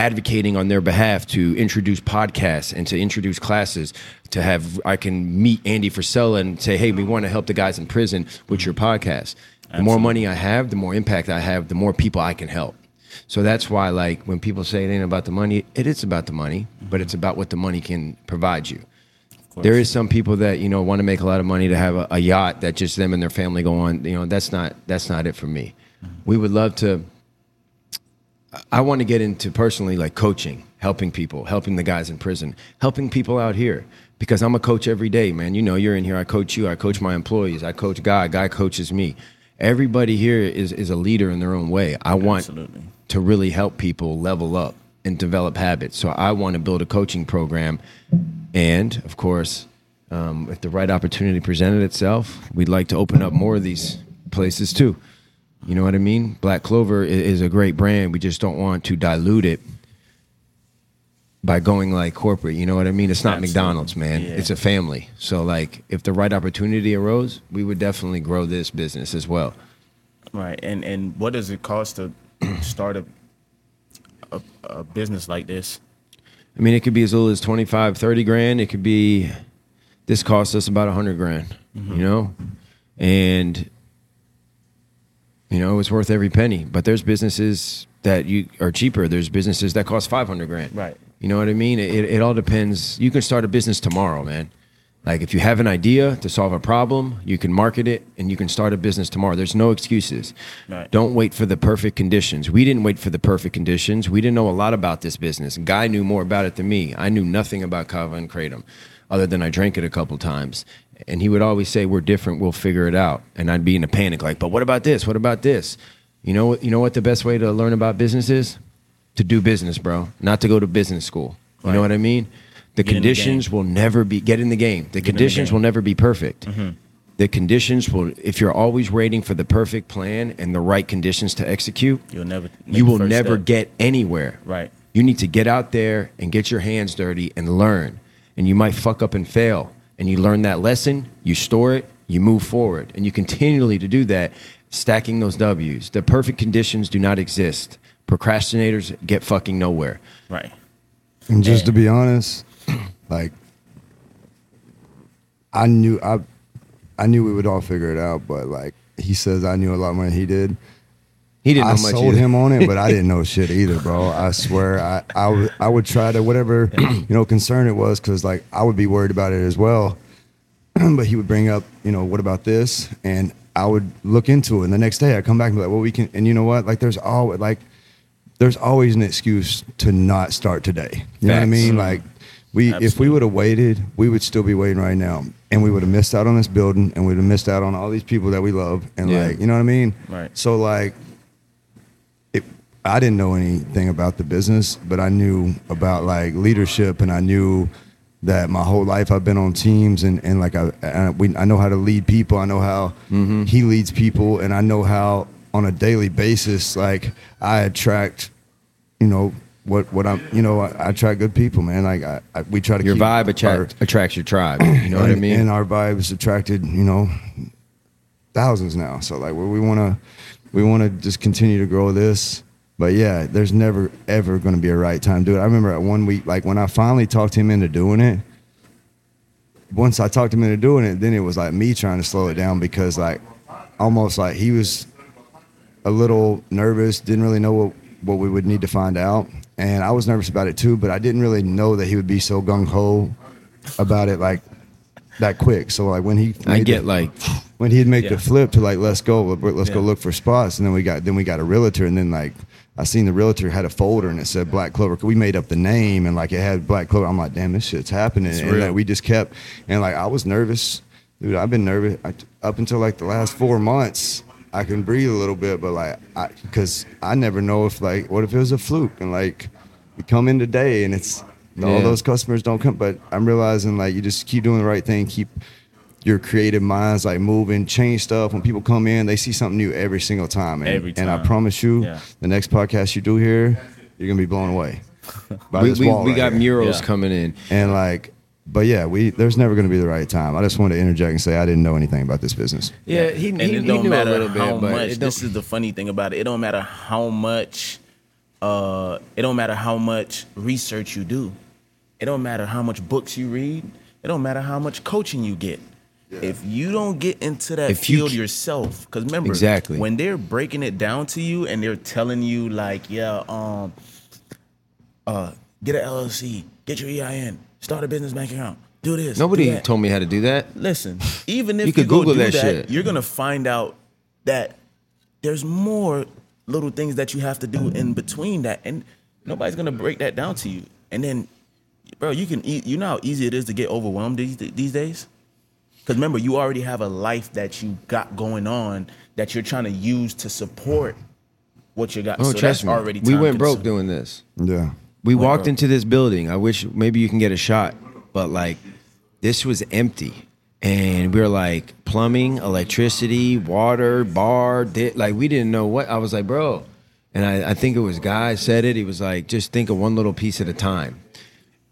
advocating on their behalf to introduce podcasts and to introduce classes to have I can meet Andy Frisella and say hey we want to help the guys in prison with your podcast the more money I have the more impact I have the more people I can help so that's why like when people say it ain't about the money it is about the money but it's about what the money can provide you there is some people that you know want to make a lot of money to have a, a yacht that just them and their family go on. You know, that's not that's not it for me. We would love to. I want to get into personally like coaching, helping people, helping the guys in prison, helping people out here because I'm a coach every day, man. You know, you're in here. I coach you. I coach my employees. I coach Guy. Guy coaches me. Everybody here is is a leader in their own way. I want Absolutely. to really help people level up and develop habits. So I want to build a coaching program, and of course, um, if the right opportunity presented itself, we'd like to open up more of these places too. You know what I mean? Black Klover is a great brand. We just don't want to dilute it by going like corporate. You know what I mean? It's not Absolutely. McDonald's, man. Yeah. It's a family. So like, if the right opportunity arose, we would definitely grow this business as well. Right. And and what does it cost to start a, a a business like this? I mean, it could be as little as 25, 30 grand. It could be, this cost us about 100 grand, mm-hmm. you know? And, you know, it's worth every penny. But there's businesses that you are cheaper. There's businesses that cost 500 grand. Right. You know what I mean? It, it all depends. You can start a business tomorrow, man. Like if you have an idea to solve a problem, you can market it and you can start a business tomorrow. There's no excuses. Right. Don't wait for the perfect conditions. We didn't wait for the perfect conditions. We didn't know a lot about this business. Guy knew more about it than me. I knew nothing about Kava and Kratom other than I drank it a couple times. And he would always say, We're different, we'll figure it out. And I'd be in a panic, like, but what about this? What about this? You know what you know what the best way to learn about business is? To do business, bro. Not to go to business school. You Right. know what I mean? The Get in the conditions will never be get in the game. The the conditions game. will never be perfect. Mm-hmm. The conditions will if you're always waiting for the perfect plan and the right conditions to execute, You'll never you will never step. get anywhere. Right. You need to get out there and get your hands dirty and learn. And you might fuck up and fail. And you learn that lesson, you store it, you move forward. And you continually to do that, stacking those W's. The perfect conditions do not exist. Procrastinators get fucking nowhere. Right. And just to be honest, like I knew I I knew we would all figure it out, but like he says I knew a lot more than he did. He didn't I know much sold either. him on it, but I didn't know shit either, bro. I swear, I I would try to whatever you know concern it was, because like I would be worried about it as well. but he would bring up, you know, what about this, and I would look into it. And the next day, I come back and be like, well, we can. And you know what? Like, there's always like, there's always an excuse to not start today. You know what I mean? Like, We if we would have waited, we would still be waiting right now, and we would have missed out on this building, and we'd have missed out on all these people that we love, and Yeah. like you know what I mean. Right. So like, I didn't know anything about the business, but I knew about like leadership, and I knew that my whole life I've been on teams, and and like I I, we, I know how to lead people. I know how Mm-hmm. he leads people, and I know how on a daily basis, like I attract, you know. What, what I'm you know I, I attract good people man like I, I we try to Your vibe our- attract, attracts your tribe. You know what I mean? And our vibes attracted, you know, thousands now. So like, we want to, we want to just continue to grow this. But yeah, there's never ever going to be a right time to do it. I remember at one week, like when I finally talked him into doing it. Once I talked him into doing it, then it was like me trying to slow it down because like, almost like he was a little nervous, didn't really know what what we would need to find out, and I was nervous about it too. But I didn't really know that he would be so gung ho about it like that quick. So like when he I get the- like, when he'd make Yeah. the flip to like let's go let's go look for spots and then we got then we got a realtor and then like I seen the realtor had a folder and it said Black Klover. We made up the name and like it had Black Klover. I'm like, damn, this shit's happening. and real. like, we just kept and like I was nervous, dude. I've been nervous I, up until like the last four months. I can breathe a little bit, but like, I because I never know if like what if it was a fluke and like we come in today and it's all those customers don't come. But I'm realizing like you just keep doing the right thing, keep your creative minds like moving, change stuff. When people come in, they see something new every single time. And, Every and I promise you, Yeah. the next podcast you do here, you're gonna be blown away. By we, this we, wall we right got here. murals Yeah. coming in. and like, but yeah, we there's never gonna be the right time. I just wanted to interject and say I didn't know anything about this business. Yeah, he, and he, it he don't knew matter a little bit, how but much. This is the funny thing about it. It don't matter how much. Uh, it don't matter how much research you do. It don't matter how much books you read. It don't matter how much coaching you get. If you don't get into that If you field c- yourself, because remember, Exactly. when they're breaking it down to you and they're telling you like, yeah, um, uh, get an LLC, get your EIN, start a business bank account, do this. nobody that. told me how to do that. Listen, even if You you, could go Google do that that, shit. you're gonna find out that there's more little things that you have to do in between that, and nobody's gonna break that down to you. And then, bro, you can e- you know how easy it is to get overwhelmed these these days. Because remember, you already have a life that you got going on that you're trying to use to support what you got. Oh, so trust that's me. already we went broke doing this. Yeah. We Went walked broke. into this building. I wish maybe you can get a shot, but like this was empty. And we were like plumbing, electricity, water, bar, di- like we didn't know what. I was like, bro. And I, I think it was Guy said it. He was like, just think of one little piece at a time.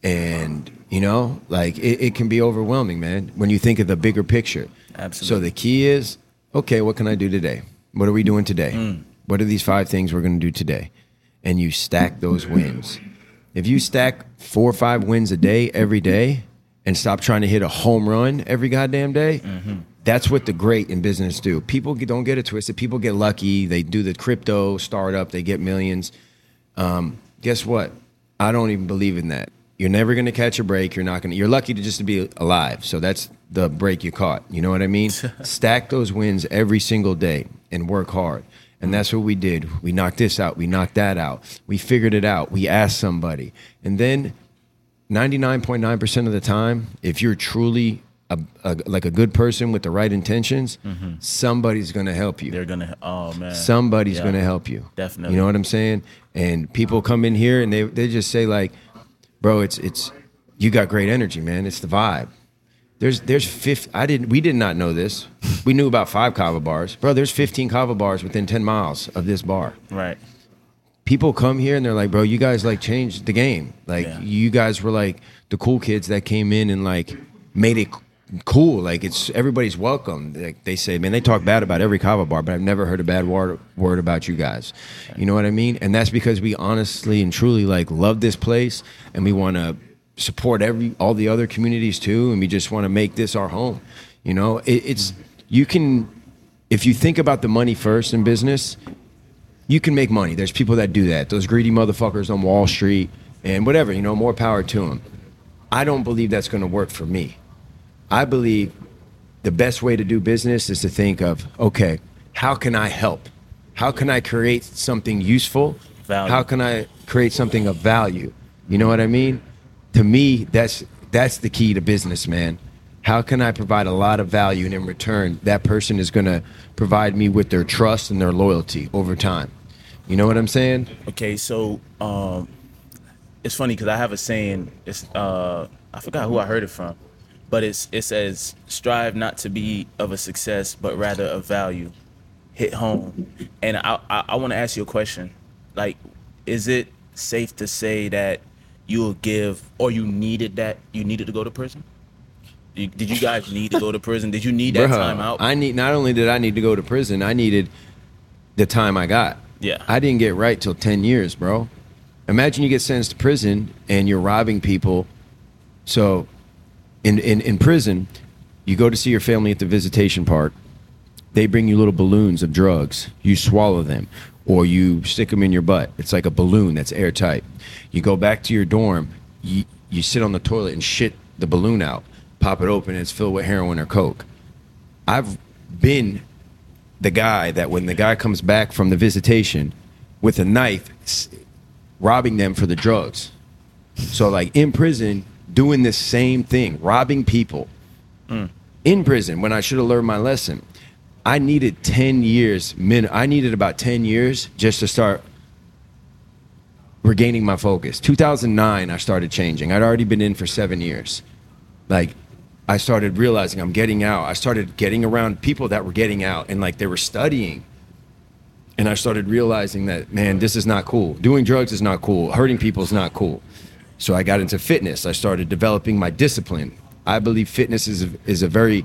And, you know, like it, it can be overwhelming, man, when you think of the bigger picture. Absolutely. So the key is, okay, what can I do today? What are we doing today? Mm. What are these five things we're going to do today? And you stack those wins. If you stack four or five wins a day every day and stop trying to hit a home run every goddamn day, Mm-hmm. that's what the great in business do. People don't get it twisted. People get lucky. They do the crypto startup, they get millions. Um, guess what? I don't even believe in that. You're never going to catch a break. You're not going to. You're lucky to just to be alive. So that's the break you caught. You know what I mean? Stack those wins every single day and work hard. And that's what we did. We knocked this out. We knocked that out. We figured it out. We asked somebody. And then 99.9% of the time, if you're truly a, a, like a good person with the right intentions, mm-hmm. somebody's going to help you They're gonna. Oh man. somebody's Yeah. going to help you. Definitely. You know what I'm saying? And people come in here and they they just say like, "Bro, it's it's you got great energy, man. It's the vibe." There's there's 50 I didn't we did not know this. We knew about 5 kava bars. Bro, there's 15 kava bars within 10 miles of this bar. Right. People come here and they're like, "Bro, you guys like changed the game. Like Yeah. you guys were like the cool kids that came in and like made it cool. Like it's everybody's welcome. Like they say, man, they talk bad about every kava bar, but I've never heard a bad word word about you guys. You know what I mean? And that's because we honestly and truly like love this place, and we want to support every all the other communities too, and we just want to make this our home. You know, it, it's you can if you think about the money first in business, you can make money. There's people that do that. Those greedy motherfuckers on Wall Street and whatever, you know, more power to them. I don't believe that's going to work for me. I believe the best way to do business is to think of, okay, how can I help? How can I create something useful? Value. How can I create something of value? You know what I mean? to me, that's that's the key to business, man. How can I provide a lot of value and in return that person is going to provide me with their trust and their loyalty over time? You know what I'm saying? Okay, so um, it's funny because I have a saying. It's uh, I forgot who I heard it from, but it's it says strive not to be of a success, but rather of value. Hit home, and I I, I want to ask you a question. Like, is it safe to say that you'll give or you needed that you needed to go to prison? You- Did you guys need to go to prison? Did you need that Bruh, time out? I need not only did I need to go to prison, I needed the time I got. Yeah. I didn't get right till 10 years, bro. Imagine you get sentenced to prison and you're robbing people. So in, in, in prison, you go to see your family at the visitation park. They bring you little balloons of drugs. You swallow them or you stick them in your butt. It's like a balloon that's airtight. You go back to your dorm, you, you sit on the toilet and shit the balloon out, pop it open, and it's filled with heroin or coke. I've been the guy that when the guy comes back from the visitation with a knife, robbing them for the drugs. So like in prison, doing the same thing, robbing people. Mm. In prison, when I should have learned my lesson, I needed ten years. Min, I needed about ten years just to start regaining my focus. 2009, I started changing. I'd already been in for seven years. Like, I started realizing I'm getting out. I started getting around people that were getting out and like they were studying. And I started realizing that, man, this is not cool. Doing drugs is not cool. Hurting people is not cool. So I got into fitness. I started developing my discipline. I believe fitness is a, is a very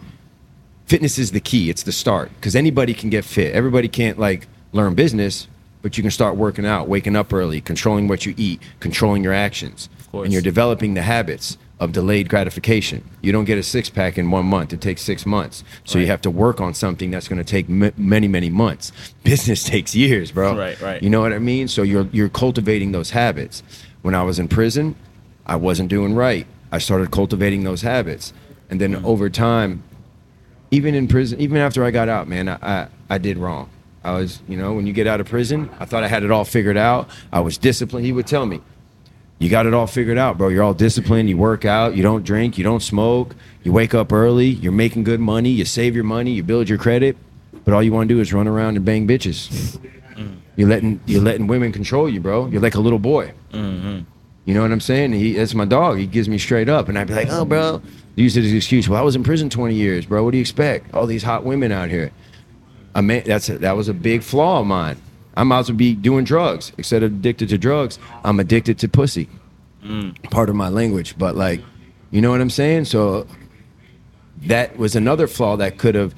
fitness is the key. It's the start because anybody can get fit. Everybody can't like learn business, but you can start working out, waking up early, controlling what you eat, controlling your actions, course. and you're developing the habits of delayed gratification. You don't get a six pack in one month. It takes six months. So you have to work on something that's going to take m- many, many months. Business takes years, bro. Right, right. You know what I mean? So you're you're cultivating those habits. When I was in prison, I wasn't doing right. I started cultivating those habits, and then over time, even in prison, even after I got out, man, I, I I did wrong. I was, you know, when you get out of prison, I thought I had it all figured out. I was disciplined. He would tell me, "You got it all figured out, bro. You're all disciplined. You work out. You don't drink. You don't smoke. You wake up early. You're making good money. You save your money. You build your credit. But all you want to do is run around and bang bitches. You're letting you're letting women control you, bro. You're like a little boy. Mm-hmm. You know what I'm saying? He, that's my dog. He gives me straight up, and I'd be like, "Oh, bro." Use it as an excuse. Well, I was in prison 20 years, bro. What do you expect? All these hot women out here. I mean, that's a, that was a big flaw of mine. I might as well be doing drugs. Instead of addicted to drugs, I'm addicted to pussy. Mm. Part of my language, but like, you know what I'm saying? So that was another flaw that could have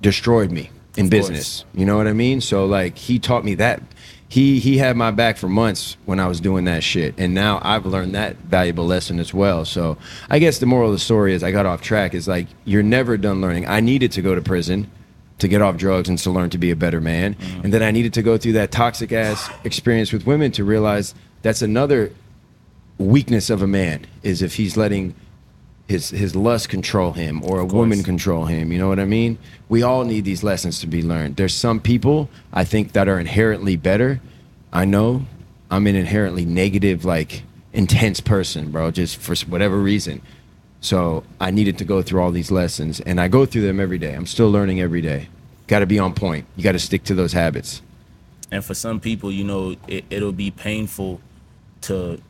destroyed me in Of course. business. You know what I mean? So like he taught me that. He he had my back for months when I was doing that shit. And now I've learned that valuable lesson as well. So I guess the moral of the story is I got off track is like you're never done learning. I needed to go to prison to get off drugs and to learn to be a better man. Mm-hmm. And then I needed to go through that toxic ass experience with women to realize that's another weakness of a man is if he's letting his his lust control him or a woman control him. You know what I mean? We all need these lessons to be learned. There's some people I think that are inherently better. I know I'm an inherently negative, like intense person, bro, just for whatever reason. So I needed to go through all these lessons, and I go through them every day. I'm still learning every day. Got to be on point. You got to stick to those habits. and for some people, you know, it, it'll be painful to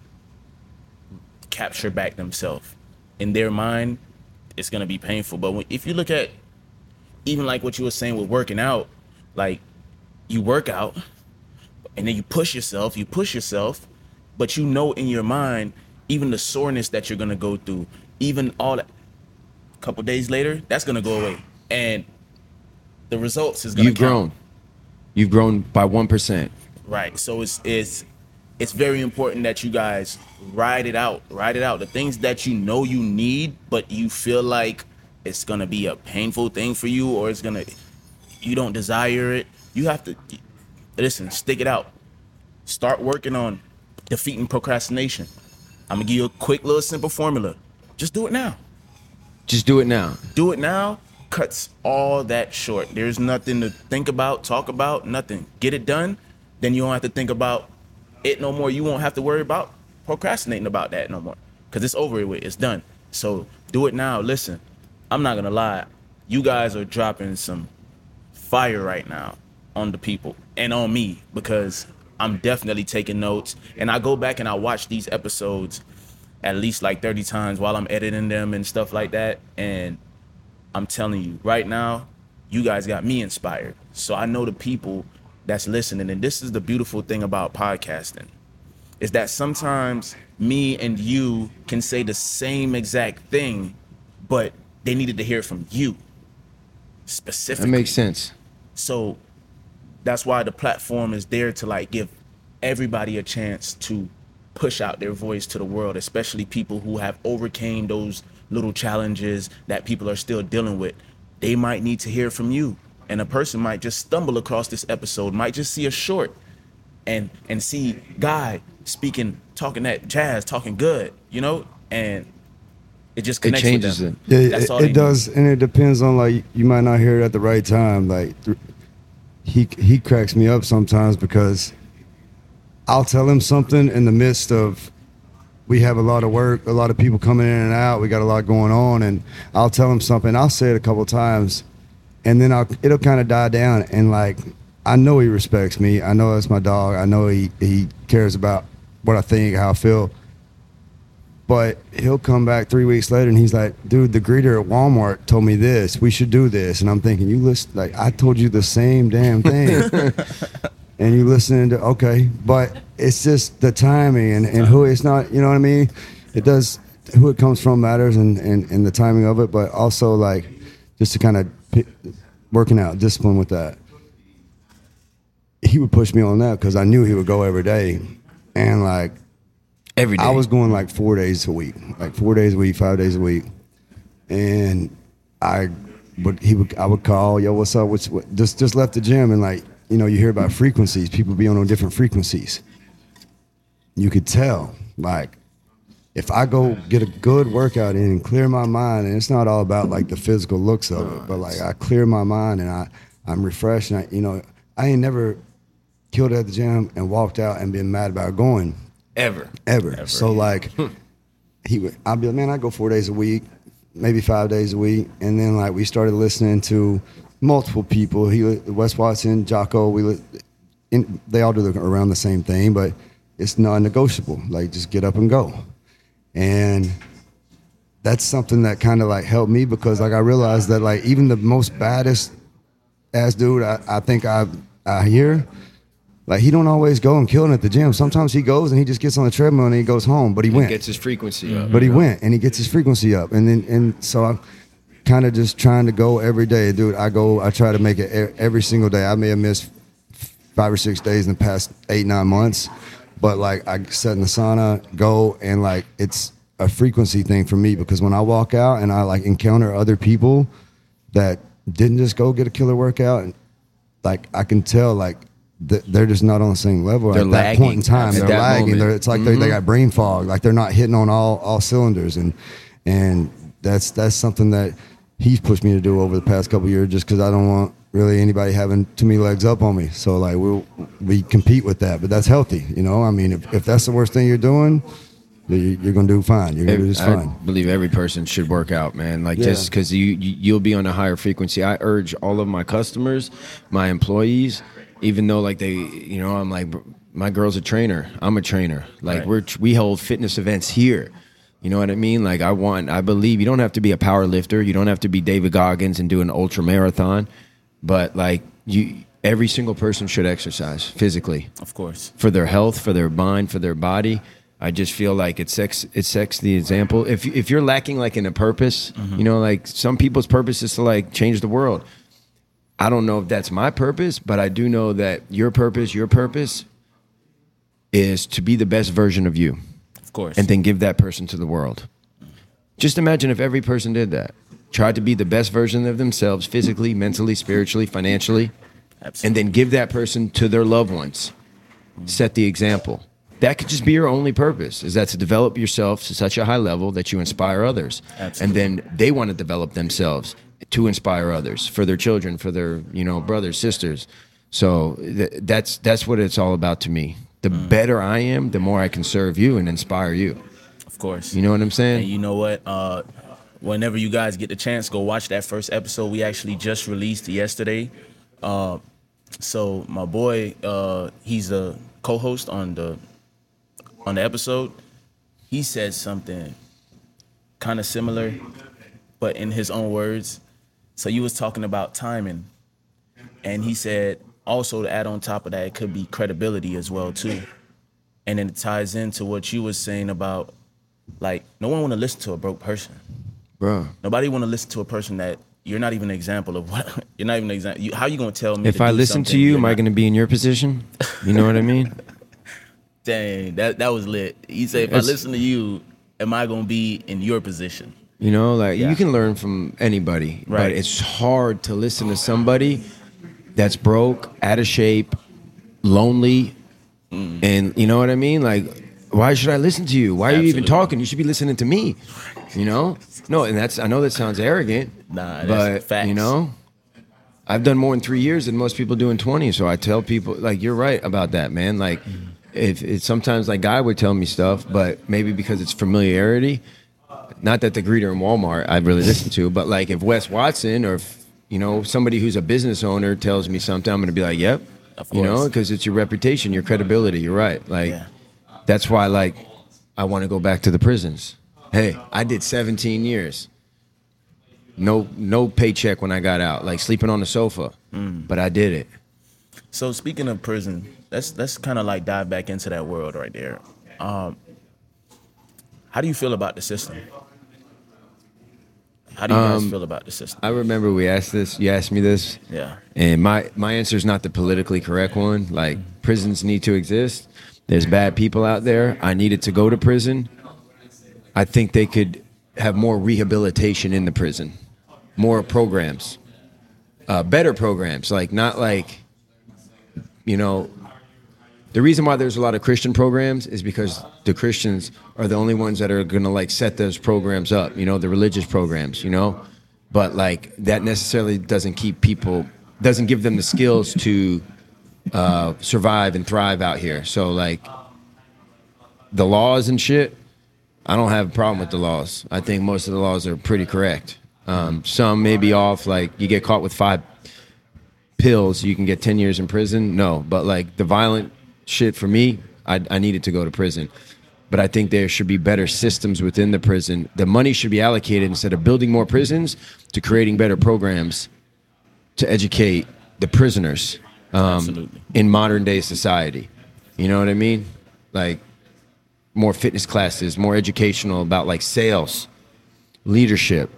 capture back themselves. In their mind, it's gonna be painful. But when, if you look at even like what you were saying with working out, like you work out and then you push yourself, you push yourself, but you know in your mind, even the soreness that you're gonna go through, even all that, a couple days later, that's gonna go away, and the results is gonna You've count. grown. You've grown by one percent. Right. So it's it's it's very important that you guys ride it out. Ride it out. The things that you know you need, but you feel like it's gonna be a painful thing for you, or it's gonna you don't desire it. You have to listen. Stick it out. Start working on defeating procrastination. I'm gonna give you a quick little simple formula. Just do it now. Just do it now. Do it now cuts all that short. There's nothing to think about, talk about, nothing. Get it done, then you don't have to think about it no more. You won't have to worry about procrastinating about that no more. because it's over with. It's done. So do it now. Listen, I'm not gonna lie. You guys are dropping some fire right now on the people and on me because I'm definitely taking notes. And I go back and I watch these episodes at least like 30 times while I'm editing them and stuff like that. And I'm telling you, right now, you guys got me inspired. So I know the people that's listening. And this is the beautiful thing about podcasting is that sometimes me and you can say the same exact thing, but they needed to hear from you specifically. That makes sense. So that's why the platform is there to like give everybody a chance to push out their voice to the world, especially people who have overcame those little challenges that people are still dealing with. They might need to hear from you. And a person might just stumble across this episode, might just see a short and and see guy speaking talking that jazz, talking good, you know? And it just It connects changes with them. it. Yeah, That's it, all they it need. does, and it depends on like you might not hear it at the right time. Like th- he he cracks me up sometimes because I'll tell him something in the midst of we have a lot of work, a lot of people coming in and out. We got a lot going on, and I'll tell him something. I'll say it a couple times, and then I'll it'll kind of die down. And like I know he respects me. I know that's my dog. I know he he cares about what I think, how I feel. But he'll come back three weeks later and he's like, dude, the greeter at Walmart told me this. We should do this. And I'm thinking, you listen, like, I told you the same damn thing. and you listening to, okay. But it's just the timing and, and who it's not, you know what I mean? It does, who it comes from matters and, and, and the timing of it. But also, like, just to kind of working out discipline with that. He would push me on that because I knew he would go every day. And, like, Every day. I was going like four days a week, like four days a week, five days a week, and I would he would I would call, yo, what's up? What's what? Just just left the gym, and like you know, you hear about frequencies, people be on different frequencies. You could tell, like, if I go get a good workout in and clear my mind, and it's not all about like the physical looks of it, but like I clear my mind and I I'm refreshed, and I you know I ain't never killed at the gym and walked out and been mad about going ever. ever. So like, hmm. he would. I'd be like, man, I go four days a week, maybe five days a week, and then like we started listening to multiple people. He, Wes Watson, Jocko. We, in, they all do the, around the same thing, but it's non-negotiable. Like just get up and go, and that's something that kind of like helped me because like I realized that like even the most baddest ass dude I, I think I I hear like he don't always go and kill it at the gym. Sometimes he goes and he just gets on the treadmill and he goes home. But he went. Gets his frequency up. but he went and he gets his frequency up. And then and so I'm kind of just trying to go every day, dude. I go. I try to make it every single day. I may have missed five or six days in the past eight nine months, but like I set in the sauna, go and like it's a frequency thing for me because when I walk out and I like encounter other people that didn't just go get a killer workout and like I can tell like th- they're just not on the same level They're at that point in time. at They're lagging. They're, it's like they they got brain fog. Like they're not hitting on all all cylinders, and and that's that's something that he's pushed me to do over the past couple years, just because I don't want really anybody having too many legs up on me. So like we we compete with that, but that's healthy, you know. I mean, if, if that's the worst thing you're doing, you- you're gonna do fine. You're gonna do just fine. I believe every person should work out, man. Like Yeah. just because you, you you'll be on a higher frequency. I urge all of my customers, my employees, even though like they, you know, I'm like my girl's a trainer. I'm a trainer. Like Right. we're we hold fitness events here. You know what I mean? Like I want, I believe you don't have to be a power lifter. You don't have to be David Goggins and do an ultra marathon, but like you, every single person should exercise physically Of course. for their health, for their mind, for their body. I just feel like it sets it sets the example. If if you're lacking like in a purpose, mm-hmm. you know, like some people's purpose is to like change the world. I don't know if that's my purpose, but I do know that your purpose, your purpose is to be the best version of you Of course. and then give that person to the world. Just imagine if every person did that. Tried to be the best version of themselves physically, mentally, spiritually, financially, Absolutely. and then give that person to their loved ones. Set the example. That could just be your only purpose is that to develop yourself to such a high level that you inspire others. Absolutely. And then they want to develop themselves to inspire others for their children, for their, you know, brothers, sisters. So th- that's that's what it's all about to me. The better I am, the more I can serve you and inspire you. Of course. You know what I'm saying? And you know what? Uh, whenever you guys get the chance, go watch that first episode. We actually just released yesterday. Uh, so my boy, uh, he's a co-host on the on the episode. He said something kind of similar, but in his own words. So you was talking about timing, and he said also to add on top of that, it could be credibility as well too, and then it ties into what you was saying about like no one want to listen to a broke person. Bro. Nobody want to listen to a person that you're not even an example of what you're not even an example. You, how you gonna tell me? If I listen to you, am I going to be in your position? You know what I mean? Dang, that that was lit. He said, if I listen to you, am I gonna be in your position? You know, like Yeah. you can learn from anybody, but Right. it's hard to listen to somebody that's broke, out of shape, lonely, Mm. and you know what I mean? Like, why should I listen to you? Why are you even talking? You should be listening to me. You know? No, and that's I know that sounds arrogant, Nah, but facts. you know, I've done more in three years than most people do in twenty. So I tell people like you're right about that, man. Like, if it's sometimes like Guy would tell me stuff, but maybe because it's familiarity. Not that the greeter in Walmart I really listen to, but like if Wes Watson or if, you know somebody who's a business owner tells me something, I'm going to be like, "Yep," Of you know, because it's your reputation, your credibility. You're right. Like Yeah. That's why like I want to go back to the prisons. Hey, I did 17 years. No no paycheck when I got out, like sleeping on the sofa. Mm. But I did it. So speaking of prison, let's let's kind of like dive back into that world right there. Um, how do you feel about the system? How do you guys Um, feel about the system? I remember we asked this, you asked me this, Yeah. and my my answer is not the politically correct one. Like prisons need to exist. There's bad people out there. I needed to go to prison. I think they could have more rehabilitation in the prison, more programs, uh, better programs. Like not like, you know, the reason why there's a lot of Christian programs is because the Christians are the only ones that are gonna like set those programs up. You know, the religious programs. You know, but like that necessarily doesn't keep people doesn't give them the skills to uh, survive and thrive out here. So like the laws and shit, I don't have a problem with the laws. I think most of the laws are pretty correct. Um, some may be off. Like you get caught with five pills, you can get ten years in prison. No, but like the violent shit for me, I, I needed to go to prison. But I think there should be better systems within the prison. The money should be allocated instead of building more prisons to creating better programs to educate the prisoners um, Absolutely. in modern day society. You know what I mean? Like more fitness classes, more educational about like sales, leadership,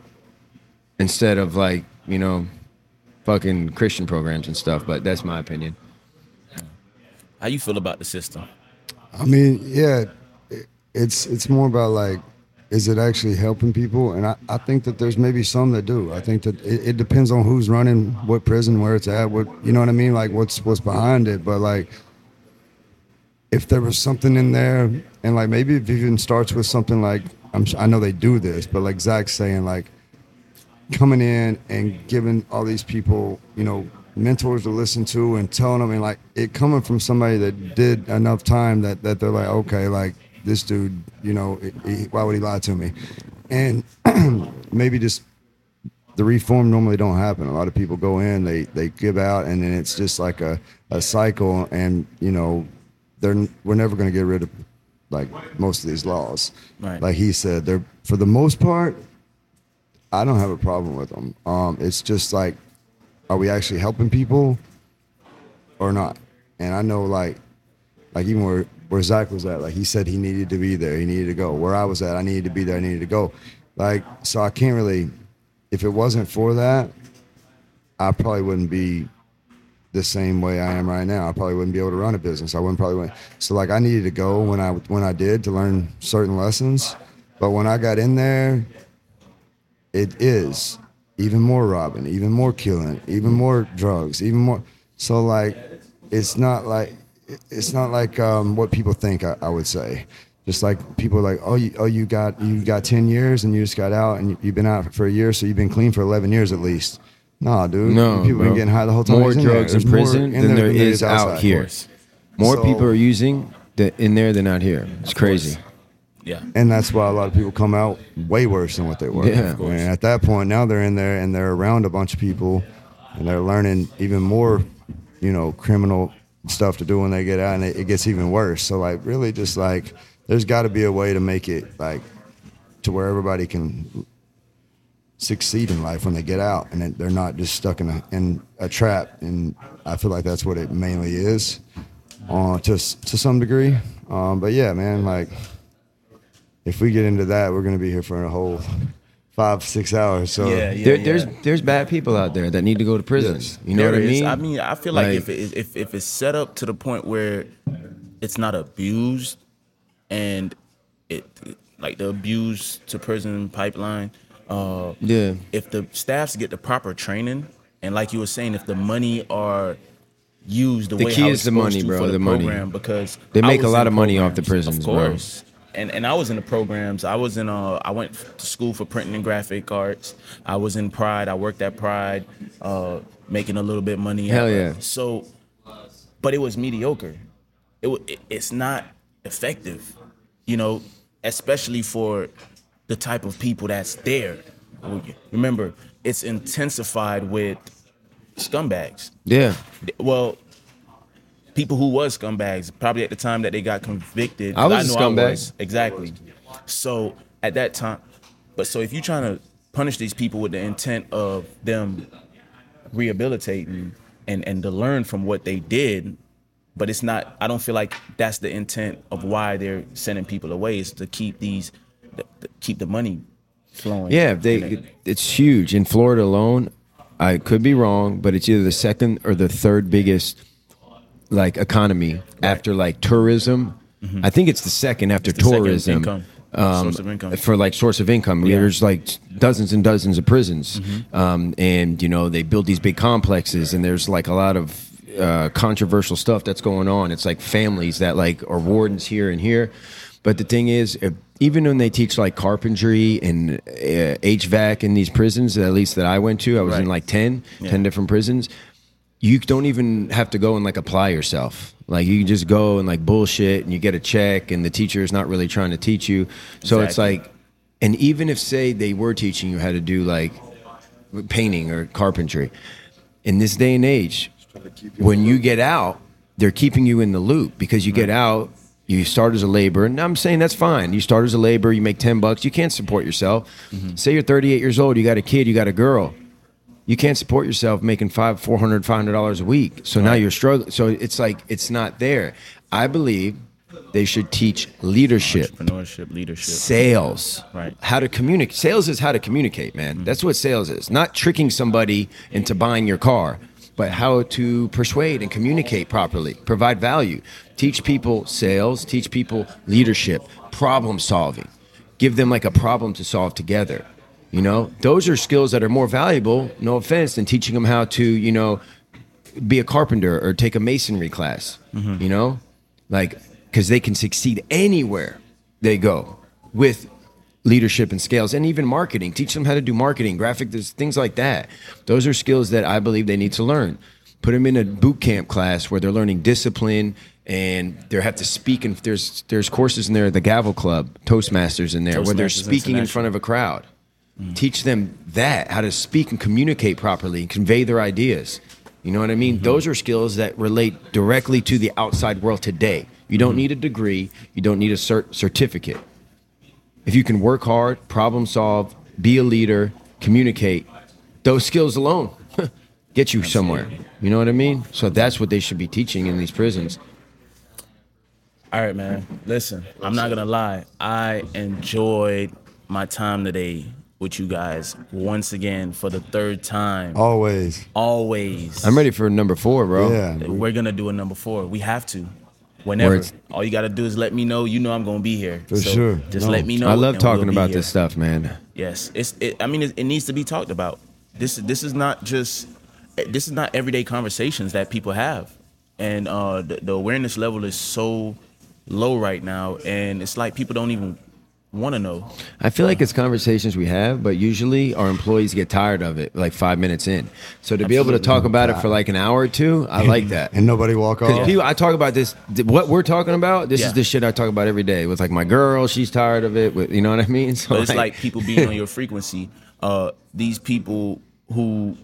instead of like you know, fucking Christian programs and stuff. But that's my opinion. How you feel about the system? I mean, yeah, it- it's it's more about like, is it actually helping people? And I, I think that there's maybe some that do. I think that it, it depends on who's running what prison, where it's at, what you know what I mean, like what's what's behind it. But like, if there was something in there, and like maybe it even starts with something like I'm I know they do this, but like Zach's saying like coming in and giving all these people, you know, mentors to listen to and telling them and like it coming from somebody that did enough time that, that they're like, okay, like this dude, you know, he, why would he lie to me? And maybe just the reform normally don't happen. A lot of people go in, they, they give out and then it's just like a, a cycle and, you know, they're, we're never going to get rid of like most of these laws. Right. Like he said, they're, for the most part, I don't have a problem with them. Um, it's just like, are we actually helping people or not? And I know like, like even where where Zach was at, like he said he needed to be there, he needed to go. Where I was at, I needed to be there, I needed to go. Like so, I can't really. If it wasn't for that, I probably wouldn't be the same way I am right now. I probably wouldn't be able to run a business. I wouldn't probably. Wouldn't. So like I needed to go when I when I did to learn certain lessons. But when I got in there, it is even more robbing, even more killing, even more drugs, even more. So like, it's not like it's not like um, what people think. I, I would say, just like people are like, oh, you, oh, you got you got ten years and you just got out and you, you've been out for a year, so you've been clean for eleven years at least. Nah, dude. No, people bro. been getting high the whole time. More he's in there. drugs in prison in than there than is out here. More So- people are using the, in there than out here. It's crazy. Yeah. And that's why a lot of people come out way worse than what they were. Yeah, And at that point, now they're in there and they're around a bunch of people and they're learning even more, you know, criminal stuff to do when they get out and it, it gets even worse. So, like, really just like, there's got to be a way to make it like to where everybody can succeed in life when they get out and they're not just stuck in a, in a trap. And I feel like that's what it mainly is uh, to, to some degree. Um, but yeah, man, like, if we get into that, we're gonna be here for a whole five, six hours. So Yeah, yeah. there, there's there's bad people out there that need to go to prison. Yes. You know There what I is. mean? I mean, I feel like, Like- if, it, if if it's set up to the point where it's not abused, and it like the abuse to prison pipeline, uh, Yeah. If the staffs get the proper training, and like you were saying, if the money are used the, The way key how is it's the supposed money, to bro, for the, the money. program, because They make a lot in of money off the prisons, of bro. And and I was in the programs. I was in uh I went to school for printing and graphic arts. I was in Pride. I worked at Pride, uh, making a little bit money. Hell yeah. So, but it was mediocre. It, it it's not effective, you know, especially for the type of people that's there. Remember, it's intensified with scumbags yeah. well, people who was scumbags probably at the time that they got convicted. I was a know scumbag. was, exactly. So at that time, but so if you're trying to punish these people with the intent of them rehabilitating and and to learn from what they did, but it's not. I don't feel like that's the intent of why they're sending people away is to keep these, to keep the money flowing. Yeah, they it- it's huge in Florida alone. I could be wrong, but it's either the second or the third biggest like economy after like tourism. I think it's the second after Mm-hmm. the tourism. income, um, source of income. for like source of income. Yeah. Mm-hmm. There's like dozens and dozens of prisons, um, and you know they build these big complexes, and there's like a lot of uh, controversial stuff that's going on. It's like families that like are wardens here and here, but the thing is, if, even when they teach like carpentry and uh, HVAC in these prisons, at least that I went to, I was in like 10, 10 different prisons you don't even have to go and like apply yourself. Like you can just go and like bullshit and you get a check and the teacher is not really trying to teach you. So it's like and even if say they were teaching you how to do like painting or carpentry, in this day and age, when you get out, they're keeping you in the loop because you get out, you start as a laborer, and I'm saying that's fine. You start as a laborer, you make ten bucks, you can't support yourself. Mm-hmm. Say you're 38 years old, you got a kid, you got a girl you can't support yourself making five, four hundred, five hundred dollars a week. So now you're struggling. So it's like it's not there. I believe they should teach leadership, entrepreneurship, leadership. sales, Right. how to communicate. Sales is how to communicate, man. Mm-hmm. That's what sales is. Not tricking somebody into buying your car, but how to persuade and communicate properly, provide value. Teach people sales, teach people leadership, problem solving. Give them like a problem to solve together. You know, those are skills that are more valuable, no offense, than teaching them how to, you know, be a carpenter or take a masonry class. You know, like because they can succeed anywhere they go with leadership and scales and even marketing. Teach them how to do marketing, graphic, things like that. Those are skills that I believe they need to learn. Put them in a boot camp class where they're learning discipline and they have to speak. And there's there's courses in there, the Gavel Club, Toastmasters in there, where they're speaking in front of a crowd. Mm. Teach them that how to speak and communicate properly and convey their ideas. You know what I mean? Mm-hmm. Those are skills that relate directly to the outside world today. You don't mm-hmm. need a degree. You don't need a cert- certificate. If you can work hard, problem solve, be a leader, communicate, those skills alone get you somewhere. You know what I mean? So that's what they should be teaching in these prisons. All right, man. Listen, I'm not gonna lie. I enjoyed my time today with you guys once again for the third time. always. Always. I'm ready for number four, bro. Yeah. We're gonna do a number four. We have to. Whenever. Words. All you gotta do is let me know. You know I'm gonna be here. For sure. Just No. let me know. I love talking we'll about this stuff, man. Yes, it's. It, I mean, it, it needs to be talked about. This this is not just. This is not everyday conversations that people have, and uh, the, the awareness level is so low right now, and it's like people don't even want to know. I feel like it's conversations we have, but usually our employees get tired of it like five minutes in. So to be able to talk about it for like an hour or two, I like that. and nobody walk Because off. people, I talk about this. What we're talking about, this Yeah. is the shit I talk about every day with like my girl. She's tired of it. With you know what I mean? So But it's like people being on your frequency. Uh, these people who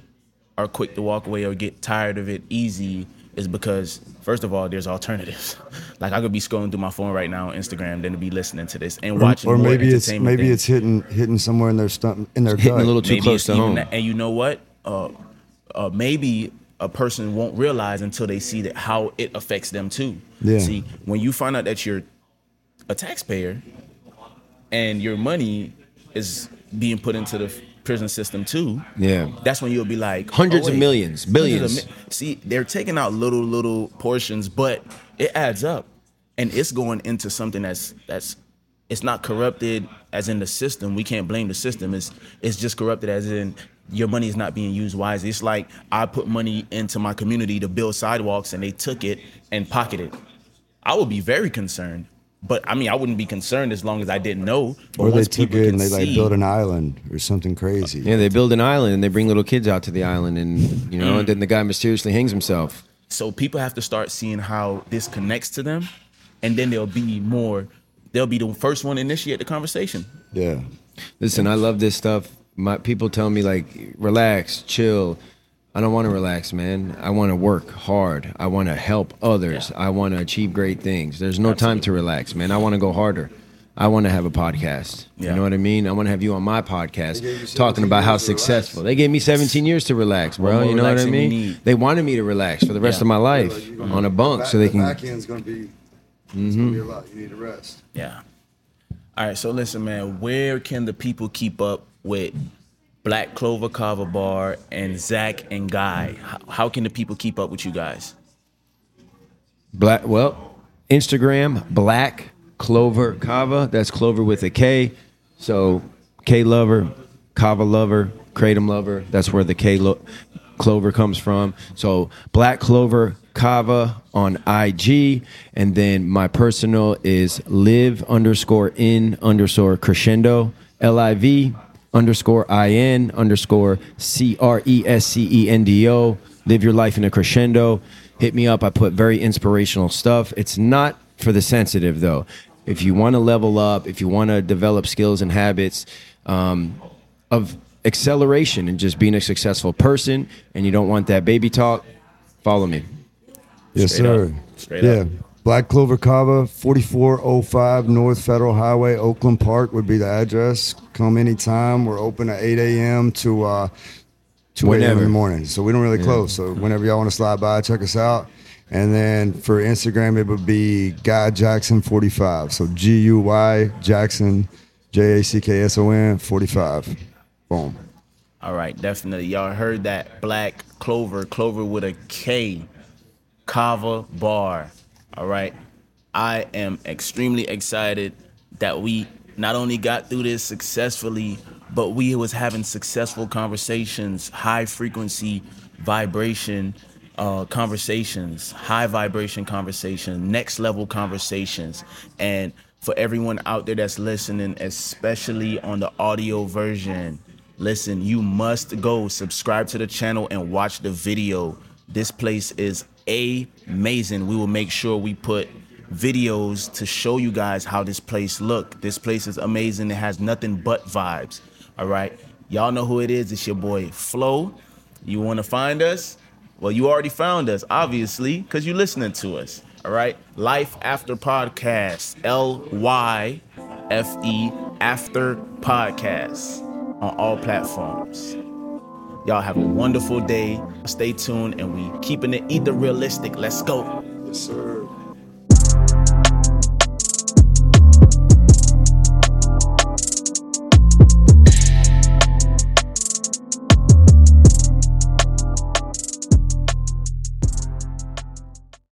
are quick to walk away or get tired of it easy is because first of all, there's alternatives. Like I could be scrolling through my phone right now on Instagram, then to be listening to this and watching or more maybe it's entertainment maybe things. it's hitting hitting somewhere in their stomach in their hitting gut. a little too maybe close to home. that- and you know what? Uh, uh, maybe a person won't realize until they see that how it affects them too. Yeah. See, when you find out that you're a taxpayer and your money is being put into the prison system too. Yeah. That's when you'll be like Hundreds oh, of millions, hundreds of billions. mi- See, they're taking out little little portions, but it adds up, and it's going into something that's that's it's not corrupted as in the system. We can't blame the system. It's it's just corrupted as in your money is not being used wisely. It's like I put money into my community to build sidewalks, and they took it and pocketed. I would be very concerned. But I mean, I wouldn't be concerned as long as I didn't know. But or they once took people it and they like see- built an island or something crazy. Yeah, they build an island and they bring little kids out to the island, and you know, and then the guy mysteriously hangs himself. So people have to start seeing how this connects to them, and then they'll be more. They'll be the first one to initiate the conversation. Yeah. Listen, I love this stuff. My people tell me like, relax, chill. I don't want to relax, man. I want to work hard. I want to help others. I want to achieve great things. There's no time to relax, man. I want to go harder. I want to have a podcast. Yeah. You know what I mean? I want to have you on my podcast talking about how successful. They gave me 17 years to relax, bro. more You know what I mean? They wanted me to relax for the rest Yeah. of my life on a bunk so they the can back end's gonna be it's gonna be a lot. You need to rest. Yeah. All right. So listen, man. Where can the people keep up with Black Klover Kava Bar and Zach and Guy? How, how can the people keep up with you guys? Black, well, Instagram, Black Klover Kava. That's Clover with a K. So K Lover, Kava Lover, Kratom Lover. That's where the K lo- Clover comes from. So Black Klover Kava on IG. And then my personal is live underscore in underscore crescendo, L I V underscore I N underscore C R E S C E N D O. Live your life in a crescendo. Hit me up. I put very inspirational stuff. It's not for the sensitive though. If you want to level up, if you want to develop skills and habits um, of acceleration and just being a successful person, and you don't want that baby talk, follow me. Yes, Straight sir. up. Straight yeah. up. Black Klover Kava, 4405 North Federal Highway, Oakland Park would be the address. Come anytime. We're open at 8 a.m. to uh, 2 a.m. in the morning. So we don't really close. So whenever y'all want to slide by, check us out. And then for Instagram, it would be Guy Jackson 45. So G U Y Jackson, J A C K S O N 45. Boom. All right, definitely. Y'all heard that Black Clover, Clover with a K, Kava Bar. All right. I am extremely excited that we not only got through this successfully, but we was having successful conversations, high frequency vibration uh, conversations, high vibration conversations, next level conversations. And for everyone out there that's listening, especially on the audio version, listen, you must go subscribe to the channel and watch the video. This place is amazing. We will make sure we put videos to show you guys how this place look. This place is amazing. It has nothing but vibes. All right. Y'all know who it is. It's your boy Flo. You want to find us? Well, you already found us, obviously, because you're listening to us. All right. Lyfe After Podcast. L Y F E After Podcast on all platforms. Y'all have a wonderful day. Stay tuned and we keeping it either realistic. Let's go. Yes, sir.